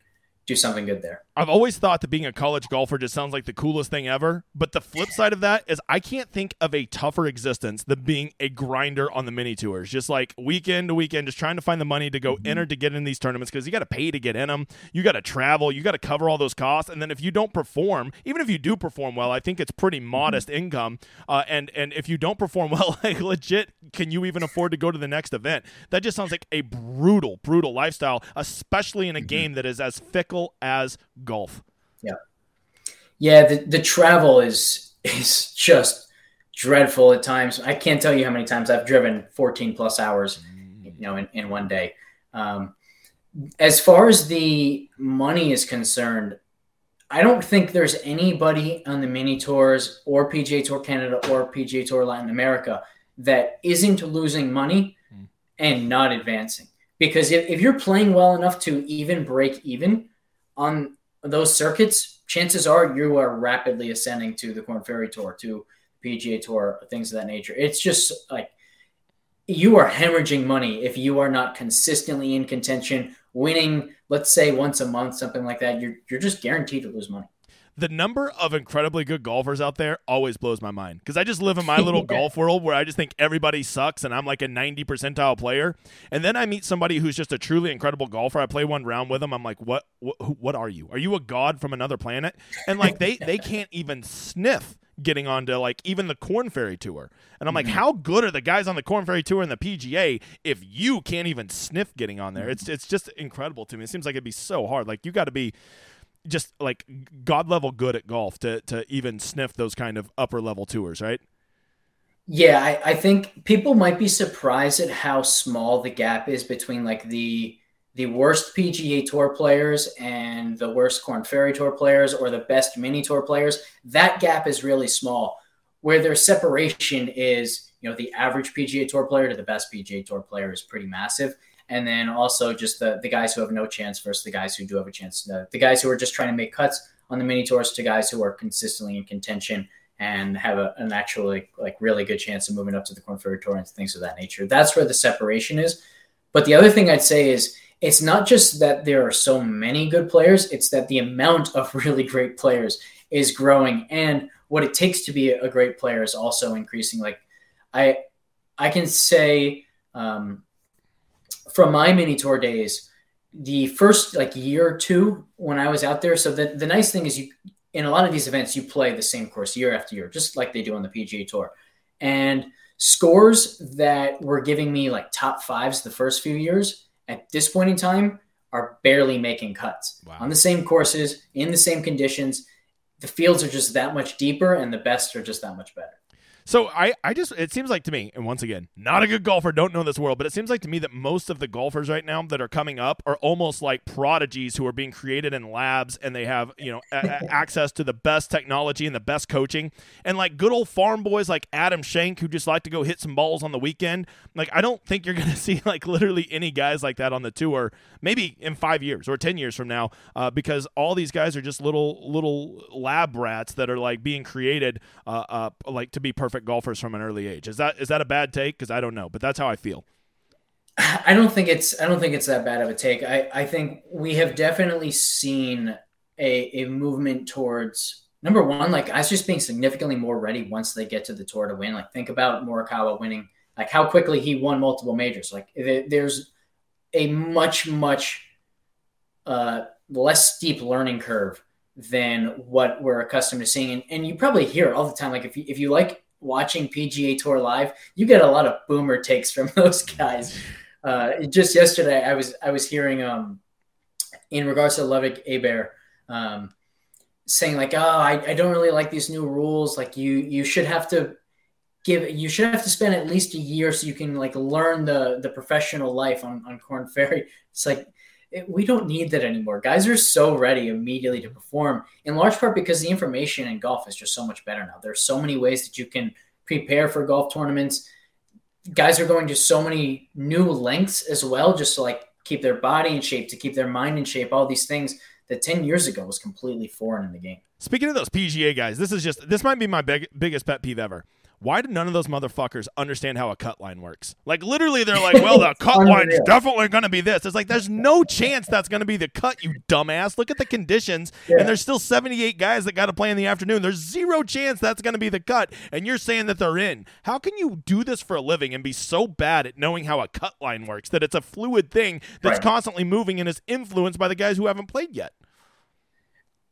do something good there. I've always thought that being a college golfer just sounds like the coolest thing ever. But the flip side of that is I can't think of a tougher existence than being a grinder on the mini tours. Just like weekend to weekend, just trying to find the money to go mm-hmm. enter to get in these tournaments because you got to pay to get in them. You got to travel. You got to cover all those costs. And then if you don't perform, even if you do perform well, I think it's pretty modest mm-hmm. income. Uh, and and if you don't perform <laughs> well, like legit, can you even afford to go to the next event? That just sounds like a brutal, brutal lifestyle, especially in a mm-hmm. game that is as fickle as golf. Yeah. Yeah, the, the travel is is just dreadful at times. I can't tell you how many times I've driven 14 plus hours, you know, in, in one day. Um, as far as the money is concerned, I don't think there's anybody on the mini tours or PGA Tour Canada or PGA Tour Latin America that isn't losing money hmm. and not advancing. Because if, if you're playing well enough to even break even on those circuits, chances are you are rapidly ascending to the Korn Ferry Tour, to PGA Tour, things of that nature. It's just like you are hemorrhaging money if you are not consistently in contention, winning, let's say once a month, something like that. You're you're just guaranteed to lose money the number of incredibly good golfers out there always blows my mind because I just live in my <laughs> little golf world where I just think everybody sucks and I'm like a 90 percentile player. And then I meet somebody who's just a truly incredible golfer. I play one round with them. I'm like, what, what, what are you? Are you a god from another planet? And like they, they can't even sniff getting onto like even the Korn Ferry Tour. And I'm like, mm-hmm. how good are the guys on the Korn Ferry Tour and the PGA if you can't even sniff getting on there? It's it's just incredible to me. It seems like it'd be so hard. Like you got to be just like god level good at golf to to even sniff those kind of upper level tours, right? Yeah, I, I think people might be surprised at how small the gap is between like the the worst PGA Tour players and the worst Korn Ferry Tour players or the best mini tour players. That gap is really small. Where their separation is, you know, the average PGA Tour player to the best PGA Tour player is pretty massive and then also just the the guys who have no chance versus the guys who do have a chance. The, the guys who are just trying to make cuts on the mini tours to guys who are consistently in contention and have a, an actually like really good chance of moving up to the Korn Ferry Tour and things of that nature. That's where the separation is. But the other thing I'd say is it's not just that there are so many good players; it's that the amount of <laughs> really great players is growing, and what it takes to be a great player is also increasing. Like I, I can say. Um, from my mini tour days, the first like year or two when I was out there. So the, the nice thing is you in a lot of these events you play the same course year after year, just like they do on the PGA Tour. And scores that were giving me like top fives the first few years at this point in time are barely making cuts wow. on the same courses in the same conditions. The fields are just that much deeper, and the best are just that much better. So I, I just it seems like to me, and once again, not a good golfer, don't know this world, but it seems like to me that most of the golfers right now that are coming up are almost like prodigies who are being created in labs and they have, you know, a- <laughs> access to the best technology and the best coaching. And like good old farm boys like Adam Schenk who just like to go hit some balls on the weekend. Like I don't think you're gonna <laughs> see like literally any guys like that on the tour, maybe in five years or ten years from now, uh, because all these guys are just little little lab rats that are like being created uh, uh like to be perfect golfers from an early age. Is that is that a bad take? Because I don't know, but that's how I feel. I don't think it's I don't think it's that bad of a take. I, I think we have definitely seen a, a movement towards number one, like guys just being significantly more ready once they get to the tour to win. Like think about Morikawa winning, like how quickly he won multiple majors. Like there's a much much uh, less steep learning curve than what we're accustomed to seeing. And, and you probably hear all the time. Like if you if you like watching PGA Tour live, you get a lot of boomer takes from <laughs> those guys. Uh, just yesterday, I was I was hearing um, in regards to Ludvig Åberg, um, saying like, "Oh, I, I don't really like these new rules. Like you you should have to give you should have to spend at least a year so you can like learn the the professional life on on Korn Ferry." It's like it, we don't need that anymore. Guys are so ready immediately to perform, in large part because the information in golf is just so much better now. There's so many ways that you can prepare for golf tournaments. Guys are going to so many new lengths as well, just to like keep their body in shape, to keep their mind in shape, all these things that 10 years ago was completely foreign in the game. Speaking of those PGA guys, this is just this might be my big, biggest pet peeve ever why did none of those motherfuckers understand how a cut line works? Like literally, they're like, "Well, the <laughs> cut line's definitely going to be this." It's like there's no chance that's going to be the cut, you dumbass. Look at the conditions, yeah. and there's still 78 guys that got to play in the afternoon. There's zero chance that's going to be the cut, and you're saying that they're in. How can you do this for a living and be so bad at knowing how a cut line works that it's a fluid thing that's right. constantly moving and is influenced by the guys who haven't played yet?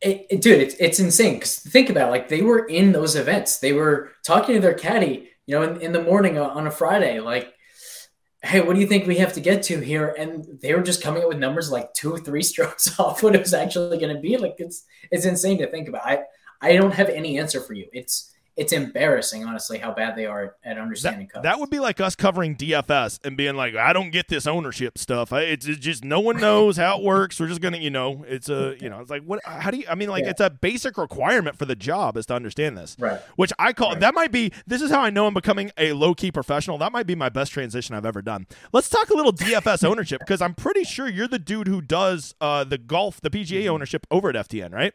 It, it, dude, it's, it's insane. Because think about it, like they were in those events. They were talking to their caddy, you know, in, in the morning uh, on a Friday, like, hey, what do you think we have to get to here? And they were just coming up with numbers like two or three <laughs> strokes <laughs> off what it was actually going to be. Like it's it's insane to think about. I I don't have any answer for you. It's it's embarrassing, honestly, how bad they are at understanding that, that, would be like us covering DFS and being like, I don't get this ownership stuff. It's, it's just no one knows how it works. We're just gonna, you know, it's a, you know, it's like what? How do you? I mean, like, yeah. it's a basic requirement for the job is to understand this. Right. Which I call right. that might be. This is how I know I'm becoming a low key professional. That might be my best transition I've ever done. Let's talk a little DFS <laughs> ownership because I'm pretty sure you're the dude who does uh, the golf, the PGA mm-hmm. ownership over at FTN, right?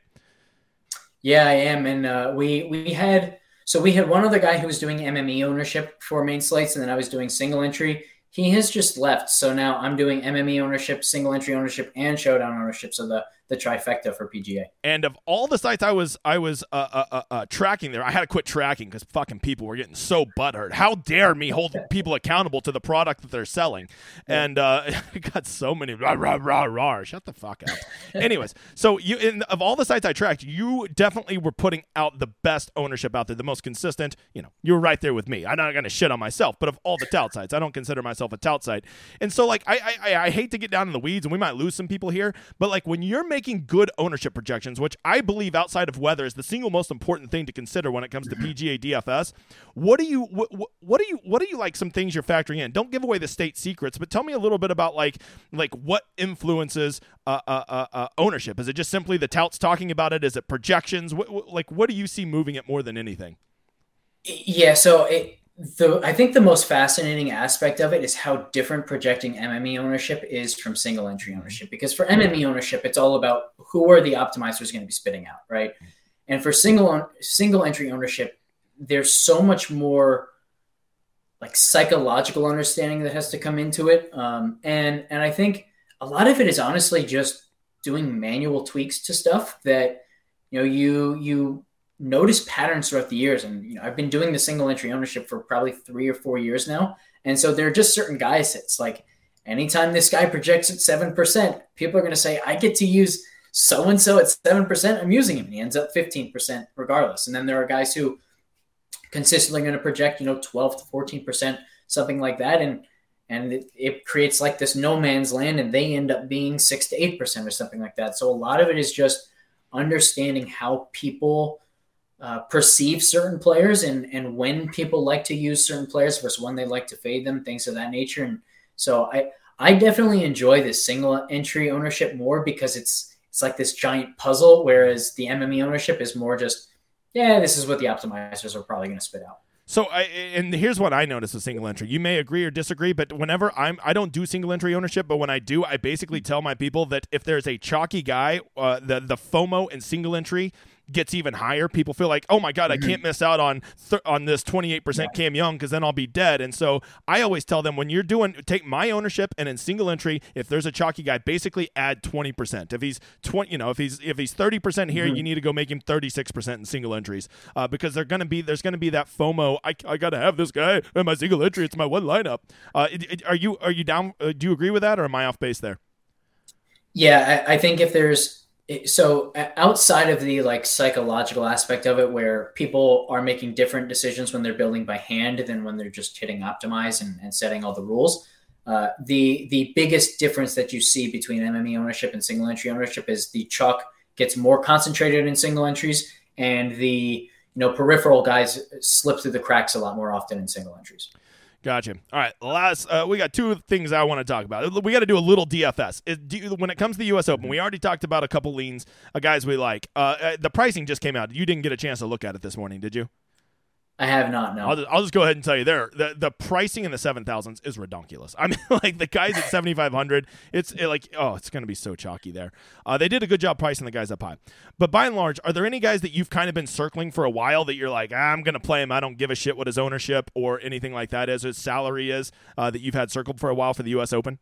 Yeah, I am, and uh, we we had so we had one other guy who was doing MME ownership for main slates, and then I was doing single entry. He has just left, so now I'm doing MME ownership, single entry ownership, and showdown ownership. So the the trifecta for PGA. And of all the sites I was I was uh, uh, uh, uh tracking there, I had to quit tracking because fucking people were getting so butthurt. How dare me hold <laughs> people accountable to the product that they're selling? And uh, <laughs> I got so many rah rah rah rah. Shut the fuck up. <laughs> Anyways, so you in, of all the sites I tracked, you definitely were putting out the best ownership out there, the most consistent. You know, you were right there with me. I'm not gonna shit on myself, but of all the tout sites, I don't consider myself a tout site. And so like I I, I hate to get down in the weeds, and we might lose some people here, but like when you're making making good ownership projections, which I believe outside of weather is the single most important thing to consider when it comes to PGA DFS. What do you what, what do you what are you like some things you're factoring in? Don't give away the state secrets, but tell me a little bit about like like what influences uh, uh, uh, uh ownership. Is it just simply the touts talking about it? Is it projections? What, what, like what do you see moving it more than anything? Yeah, so it the I think the most fascinating aspect of it is how different projecting MME ownership is from single entry ownership. Because for MME ownership, it's all about who are the optimizers going to be spitting out, right? And for single single entry ownership, there's so much more like psychological understanding that has to come into it. Um, and and I think a lot of it is honestly just doing manual tweaks to stuff that you know you you notice patterns throughout the years. And you know, I've been doing the single entry ownership for probably three or four years now. And so there are just certain guys it's like anytime this guy projects at seven percent, people are gonna say, I get to use so and so at seven percent, I'm using him. And he ends up 15% regardless. And then there are guys who consistently going to project, you know, 12 to 14%, something like that. And and it, it, creates like this no man's land and they end up being six to eight percent or something like that. So a lot of it is just understanding how people uh, perceive certain players and and when people like to use certain players versus when they like to fade them, things of that nature. And so I I definitely enjoy this single entry ownership more because it's it's like this giant puzzle, whereas the MME ownership is more just yeah, this is what the optimizers are probably going to spit out. So I and here's what I notice with single entry. You may agree or disagree, but whenever I'm I don't do single entry ownership, but when I do, I basically tell my people that if there's a chalky guy, uh, the the FOMO and single entry gets even higher, people feel like, oh my god, mm-hmm. I can't miss out on th- on this 28% yeah. Cam Young because then I'll be dead. And so I always tell them when you're doing take my ownership and in single entry, if there's a chalky guy, basically add 20%. If he's 20, you know, if he's if he's 30% here, mm-hmm. you need to go make him 36% in single entries uh, because they're gonna be there's gonna be that FOMO. I, I gotta have this guy in my single entry. It's my one lineup. Uh, are you are you down? Uh, do you agree with that, or am I off base there? Yeah, I, I think if there's so outside of the like psychological aspect of it where people are making different decisions when they're building by hand than when they're just hitting optimize and, and setting all the rules uh, the the biggest difference that you see between mme ownership and single entry ownership is the chalk gets more concentrated in single entries and the you know peripheral guys slip through the cracks a lot more often in single entries Gotcha. All right, last uh, we got two things I want to talk about. We got to do a little DFS. It, do, when it comes to the U.S. Open, we already talked about a couple leans, uh, guys we like. Uh, uh, the pricing just came out. You didn't get a chance to look at it this morning, did you? I have not. No, I'll just, I'll just go ahead and tell you there. The the pricing in the seven thousands is redonkulous. <laughs> I mean, like the guys at seventy five hundred, it's it like oh, it's going to be so chalky there. Uh, they did a good job pricing the guys up high, but by and large, are there any guys that you've kind of been circling for a while that you're like, ah, I'm going to play him. I don't give a shit what his ownership or anything like that is, or his salary is uh, that you've had circled for a while for the U.S. Open.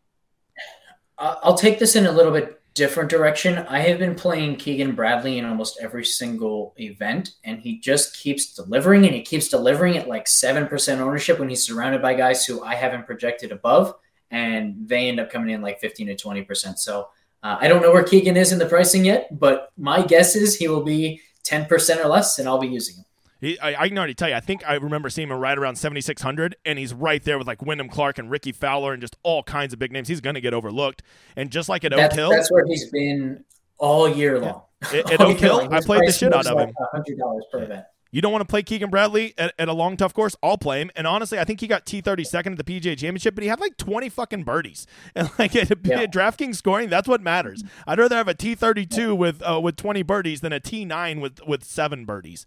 I'll take this in a little bit different direction. I have been playing Keegan Bradley in almost every single event, and he just keeps delivering, and he keeps delivering at like 7% ownership when he's surrounded by guys who I haven't projected above, and they end up coming in like 15 to 20%. So uh, I don't know where Keegan is in the pricing yet, but my guess is he will be 10% or less, and I'll be using him. He, I, I, can already tell you. I think I remember seeing him right around 7,600, and he's right there with like Wyndham Clark and Rickie Fowler and just all kinds of big names. He's going to get overlooked. And just like at that's, Oak Hill, that's where he's been all year long. At, <laughs> at Oak Hill, I played the shit out of him. $100 per event. You don't want to play Keegan Bradley at, at, a long, tough course? I'll play him. And honestly, I think he got T30 second at the PGA Championship, but he had like 20 fucking birdies. <laughs> And like at, yeah. at DraftKings scoring, that's what matters. I'd rather have a T32 with uh, with 20 birdies than a T9 with with seven birdies.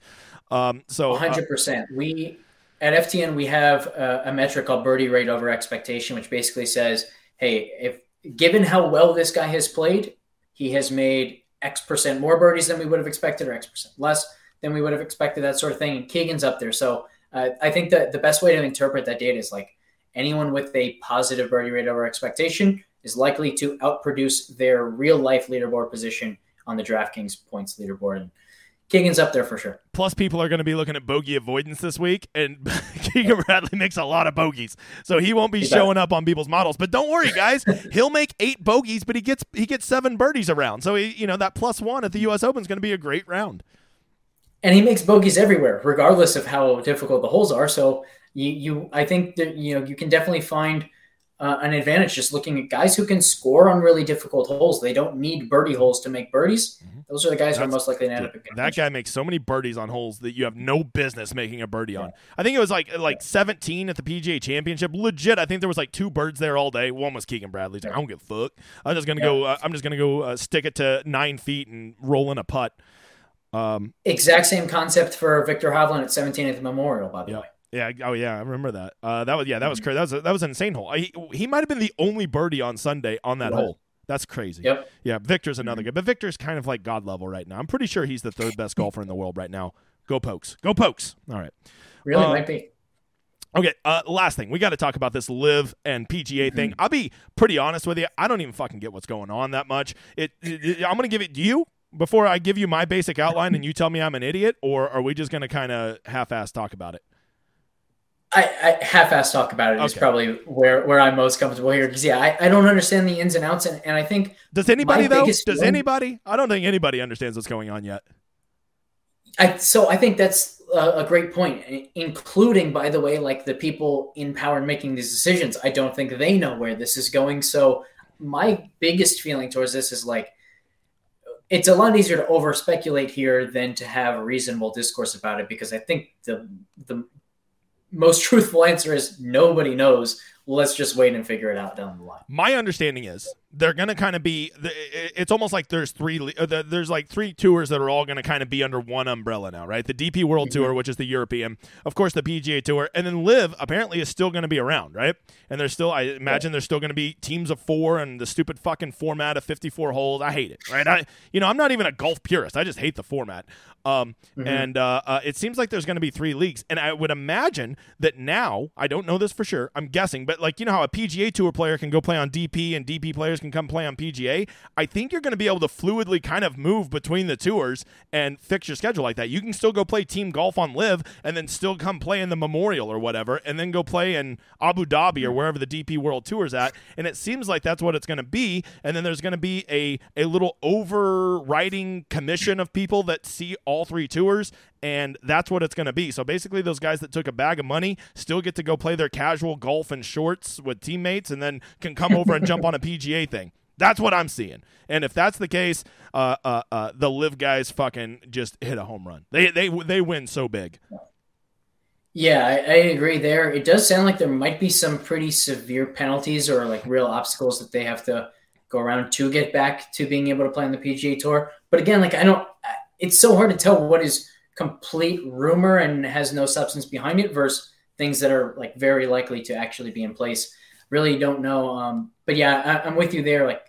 Um, so 100%. Uh, we at FTN we have a, a metric called birdie rate over expectation, which basically says, hey, if given how well this guy has played, he has made X percent more birdies than we would have expected, or X percent less than we would have expected, that sort of thing. And Keegan's up there. So uh, I think that the best way to interpret that data is like anyone with a positive birdie rate over expectation is likely to outproduce their real life leaderboard position on the DraftKings points leaderboard. And Keegan's up there for sure. Plus, people are going to be looking at bogey avoidance this week, and <laughs> Keegan Bradley makes a lot of bogeys, so he won't be he showing up on people's models. But don't worry, guys, <laughs> he'll make eight bogeys, but he gets he gets seven birdies around. So he, you know that plus one at the U.S. Open is going to be a great round and he makes bogeys everywhere, regardless of how difficult the holes are. So you, you I think that you know you can definitely find uh, an advantage just looking at guys who can score on really difficult holes. They don't need birdie holes to make birdies. Mm-hmm. Those are the guys That's, who are most likely to end up. That guy makes so many birdies on holes that you have no business making a birdie yeah. on. I think it was like like 17 at the PGA Championship. Legit, I think there was like two birds there all day. One was Keegan Bradley's. Like, I don't give a fuck. I'm just gonna yeah. go. Uh, I'm just gonna go uh, stick it to nine feet and roll in a putt. Um, exact same concept for Viktor Hovland at 17th Memorial, by the yeah. way. Yeah. Oh, yeah. I remember that. Uh, that was yeah. That was crazy. That was a, that was an insane hole. He, he might have been the only birdie on Sunday on that hole. That's crazy. Yep. Yeah. Viktor's another mm-hmm. guy, but Viktor's kind of like god level right now. I'm pretty sure he's the third best golfer in the world right now. Go Pokes. Go Pokes. All right. Really uh, might be. Okay, uh, last thing. We got to talk about this LIV and PGA mm-hmm. thing. I'll be pretty honest with you. I don't even fucking get what's going on that much. It, it, it I'm going to give it to you before I give you my basic outline and you tell me I'm an idiot, or are we just going to kind of half-ass talk about it? I, I half-ass talk about it okay. is probably where, where I'm most comfortable here because yeah, I, I don't understand the ins and outs, and, and I think does anybody though? Does feeling, anybody? I don't think anybody understands what's going on yet. I so I think that's a, a great point, including by the way, like the people in power making these decisions. I don't think they know where this is going. So my biggest feeling towards this is like it's a lot easier to over speculate here than to have a reasonable discourse about it because I think the the most <laughs> truthful answer is nobody knows. Let's just wait and figure it out down the line. My understanding is they're going to kind of be. It's almost like there's three. Uh, there's like three tours that are all going to kind of be under one umbrella now, right? The DP World mm-hmm. Tour, which is the European, of course, the PGA Tour, and then LIV apparently is still going to be around, right? And there's still, I imagine, there's still going to be teams of four and the stupid fucking format of 54 holes. I hate it, right? I, you know, I'm not even a golf purist. I just hate the format. Um, mm-hmm. And uh, uh, it seems like there's going to be three leagues, and I would imagine that now. I don't know this for sure. I'm guessing, but like you know how a PGA Tour player can go play on DP and DP players can come play on PGA. I think you're going to be able to fluidly kind of move between the tours and fix your schedule like that. You can still go play team golf on LIV and then still come play in the Memorial or whatever, and then go play in Abu Dhabi or wherever the DP World Tour is at. And it seems like that's what it's going to be. And then there's going to be a a little overriding commission of people that see all three tours and that's what it's going to be. So basically, those guys that took a bag of money still get to go play their casual golf and shorts with teammates, and then can come over and jump on a <laughs> PGA thing. That's what I'm seeing. And if that's the case, uh, uh, uh, the LIV guys fucking just hit a home run. They they they win so big. Yeah, I, I, agree there. It does sound like there might be some pretty severe penalties or like real obstacles that they have to go around to get back to being able to play on the PGA Tour. But again, like I don't, it's so hard to tell what is complete rumor and has no substance behind it versus things that are like very likely to actually be in place. Really don't know. Um, but yeah, I, am with you there. Like,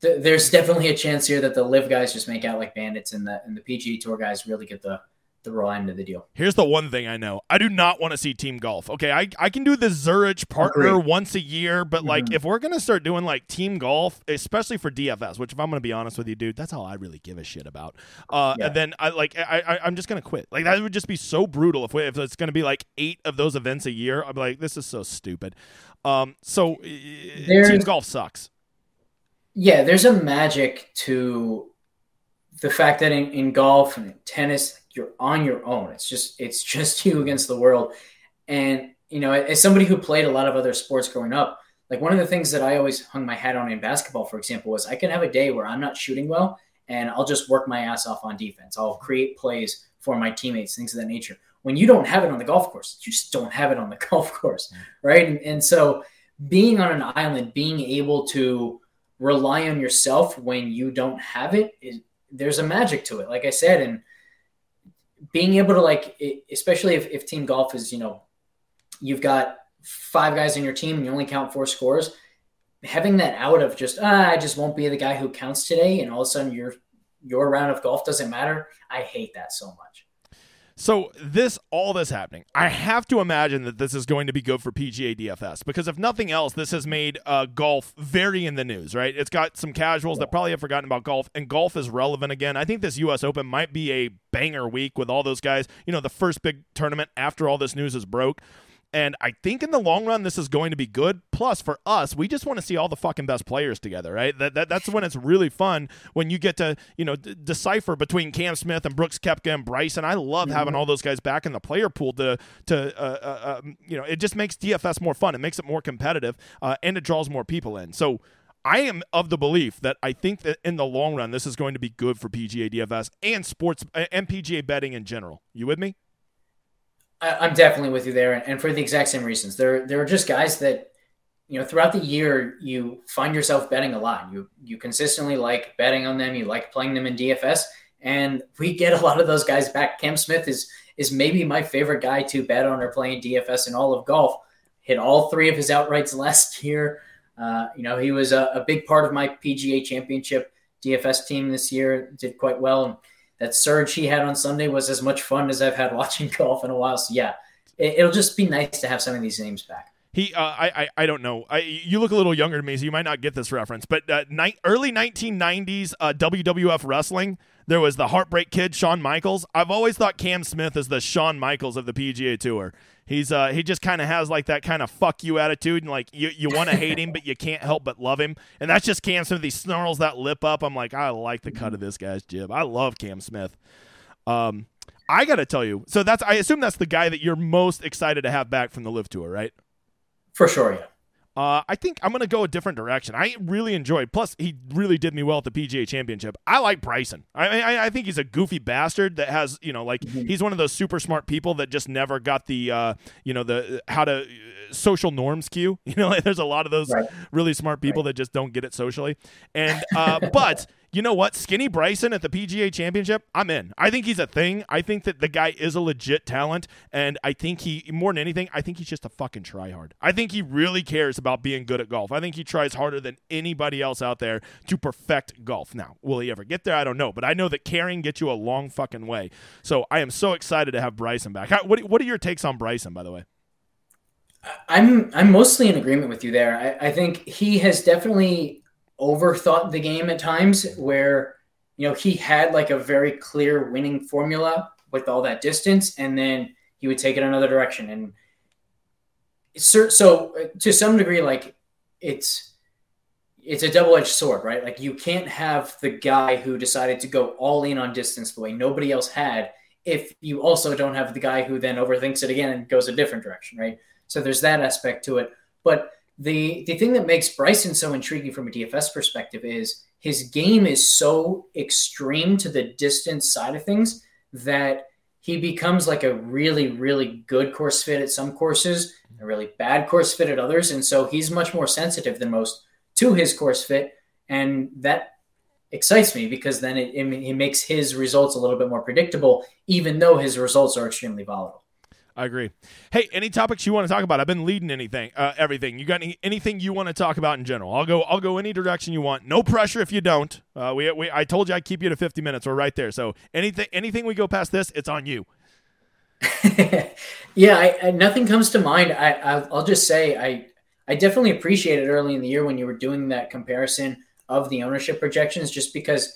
th- there's definitely a chance here that the LIV guys just make out like bandits, and the and the PGA Tour guys really get the the raw end of the deal. Here's the one thing I know. I do not want to see team golf. Okay, I, I can do the Zurich partner Agreed. once a year, but like mm-hmm. if we're gonna start doing like team golf, especially for DFS, which if I'm gonna be honest with you, dude, that's all I really give a shit about. Uh, yeah. and then I like I, I I'm just gonna quit. Like that would just be so brutal if we, if it's gonna be like eight of those events a year. I'm like, this is so stupid. Um, so there's, team golf sucks. Yeah, there's a magic to the fact that in, in golf and tennis you're on your own. It's just it's <laughs> just you against the world. And you know, as somebody who played a lot of other sports growing up, like one of the things that I always hung my hat on in basketball, for example, was I can have a day where I'm not shooting well and I'll just work my ass off on defense. I'll create plays for my teammates, things of that nature. When you don't have it on the golf course, you just don't have it on the <laughs> golf course, mm. right? And, and so being on an island, being able to rely on yourself when you don't have it, is, there's a magic to it. Like I said, and being able to like, especially if, if team golf is, you know, you've got five guys in your team and you only count four scores, having that out of just, ah, I just won't be the guy who counts today. And all of a sudden your, your round of golf doesn't matter. I hate that so much. So this all this happening, I have to imagine that this is going to be good for PGA DFS because if nothing else, this has made uh, golf very in the news, right? It's got some casuals that probably have forgotten about golf, and golf is relevant again. I think this U.S. Open might be a banger week with all those guys. You know, the first big tournament after all this news is broke. And I think in the long run, this is going to be good. Plus, for us, we just want to see all the fucking best players together, right? That, that that's when it's really fun when you get to you know d- decipher between Cam Smith and Brooks Koepka and Bryson. I love mm-hmm. having all those guys back in the player pool to to uh, uh, um, you know it just makes DFS more fun. It makes it more competitive, uh, and it draws more people in. So. I am of the belief that I think that in the long run, this is going to be good for PGA DFS and sports and PGA betting in general. You with me? I, am definitely with you there, and for the exact same reasons. There, there are just guys that you know throughout the year you find yourself betting a lot. You you consistently like betting on them. You like playing them in DFS, and we get a lot of those guys back. Cam Smith is is maybe my favorite guy to bet on or play in DFS in all of golf. Hit all three of his outrights <laughs> last year. Uh, you know he was a, a big part of my PGA Championship DFS team this year. Did quite well. And, that surge he had on Sunday was as much fun as I've had <laughs> watching golf in a while. So yeah, it, will just be nice to have some of these names back. He, uh, I, I, I don't know. I, you look a little younger to me, so you might not get this reference. But uh, ni- early 1990s uh, WWF wrestling, there was the Heartbreak Kid, Shawn Michaels. I've always thought Cam Smith is the Shawn Michaels of the PGA Tour. He's uh he just kind of has like that kind of fuck you attitude and like you you want to hate him but you can't help but love him and that's just Cam Smith. He snarls that lip up. I'm like I like the cut of this guy's jib. I love Cam Smith. Um, I gotta tell you. So that's I assume that's the guy that you're most excited to have back from the LIV tour, right? For sure, yeah. Uh, I think I'm going to go a different direction. I really enjoyed. Plus, he really did me well at the PGA Championship. I like Bryson. I, I, I think he's a goofy bastard that has, you know, like mm-hmm. he's one of those super smart people that just never got the, uh, you know, the how to uh, social norms cue. <laughs> You know, like there's a lot of those right. really smart people right. that just don't get it socially. And uh, <laughs> but you know what? Skinny Bryson at the PGA Championship, I'm in. I think he's a thing. I think that the guy is a legit talent, and I think he, more than anything, I think he's just a fucking tryhard. I think he really cares about being good at golf. I think he tries harder than anybody else out there to perfect golf. Now, will he ever get there? I don't know, but I know that caring gets you a long fucking way. So I am so excited to have Bryson back. What, what are your takes on Bryson, by the way? I'm I'm mostly in agreement with you there. I, I think he has definitely overthought the game at times where you know he had like a very clear winning formula with all that distance and then he would take it another direction. And so, uh, to some degree like it's it's a double-edged sword right? Like you can't have the guy who decided to go all in on distance the way nobody else had if you also don't have the guy who then overthinks it again and goes a different direction right? So there's that aspect to it. But the the thing that makes Bryson so intriguing from a DFS perspective is his game is so extreme to the distance side of things that he becomes like a really really good course fit at some courses, a really bad course fit at others, and so he's much more sensitive than most to his course fit, and that excites me because then it, it, it makes his results a little bit more predictable, even though his results are extremely volatile. I agree. Hey, any topics you want to talk about? I've been leading anything, uh, everything. You got any, anything you want to talk about in general? I'll go. I'll go any direction you want. No pressure if you don't. Uh, we, we, I told you I'd keep you to 50 minutes. We're right there. So anything, anything we go past this, it's on you. <laughs> yeah, I, I, nothing comes to mind. I, will just say I, I definitely appreciated early in the year when you were doing that comparison of the ownership projections, just because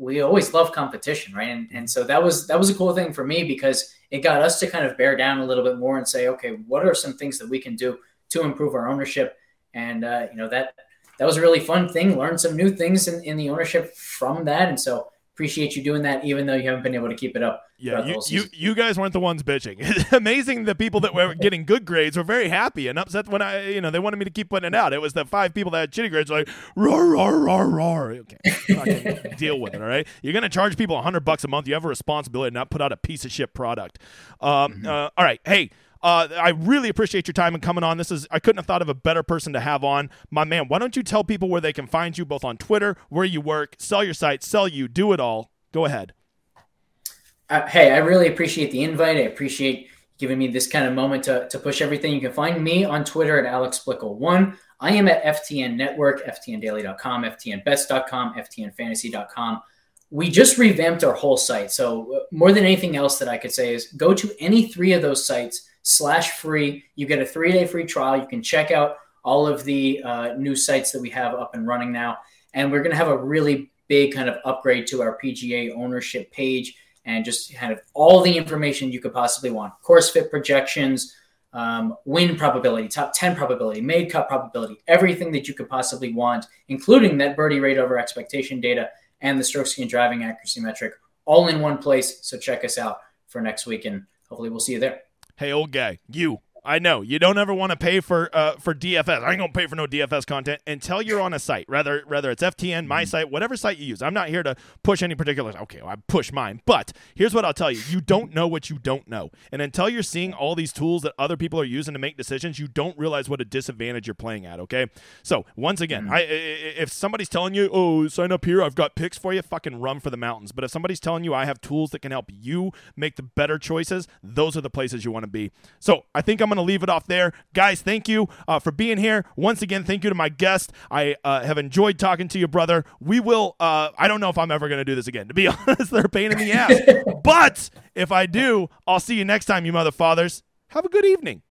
we always love competition, right? And, and so that was that was a cool thing for me because it got us to kind of bear down a little bit more and say, okay, what are some things that we can do to improve our ownership? And uh, you know that that was a really fun thing. Learn some new things in, in the ownership from that, and so appreciate you doing that, even though you haven't been able to keep it up. Yeah, you, you, you guys weren't the ones bitching. It's <laughs> amazing the people that were getting good grades were very happy and upset when I, you know, they wanted me to keep putting it out. It was the five people that had shitty grades like, roar, roar, roar, roar. Okay, <laughs> deal with it, all right? You're going to charge people a 100 bucks a month. You have a responsibility to not put out a piece of shit product. Um, mm-hmm. uh, all right, hey, uh, I really appreciate your time and coming on. This is I couldn't have thought of a better person to have on, my man. Why don't you tell people where they can find you, both on Twitter, where you work, sell your site, sell you, do it all. Go ahead. Uh, hey, I really appreciate the invite. I appreciate giving me this kind of moment to, to push everything. You can find me on Twitter at AlexBlickle1. I am at FTN Network, FTNDaily.com, FTNBest.com, FTNFantasy.com. We just revamped our whole site. So, uh, more than anything else that I could say is go to any three of those sites slash free. You get a three day free trial. You can check out all of the uh, new sites that we have up and running now. And we're going to have a really big kind of upgrade to our PGA ownership page and just kind of all the information you could possibly want course fit projections, um, win probability, top 10 probability, made cut probability, everything that you could possibly want, including that birdie rate over expectation data and the stroke and driving accuracy metric, all in one place. So check us out for next week and hopefully we'll see you there. Hey, old guy, you I know you don't ever want to pay for uh, for DFS. I ain't gonna pay for no DFS content until you're on a site. Rather, whether it's FTN, my mm-hmm. site, whatever site you use. I'm not here to push any particular. Okay, well, I push mine, but here's what I'll tell you: you don't know what you don't know, and until you're seeing all these tools that other people are using to make decisions, you don't realize what a disadvantage you're playing at. Okay, so once again, mm-hmm. I, if somebody's telling you, "Oh, sign up here, I've got picks for you," fucking run for the mountains. But if somebody's telling you, "I have tools that can help you make the better choices," those are the places you want to be. So I think I'm gonna leave it off there. Guys, thank you uh, for being here. Once again, thank you to my guest. I uh, have enjoyed talking to you, brother. We will, uh, I don't know if I'm ever going to do this again. To be <laughs> honest, they're a pain in the ass. <laughs> but if I do, I'll see you next time, you mother fathers. Have a good evening.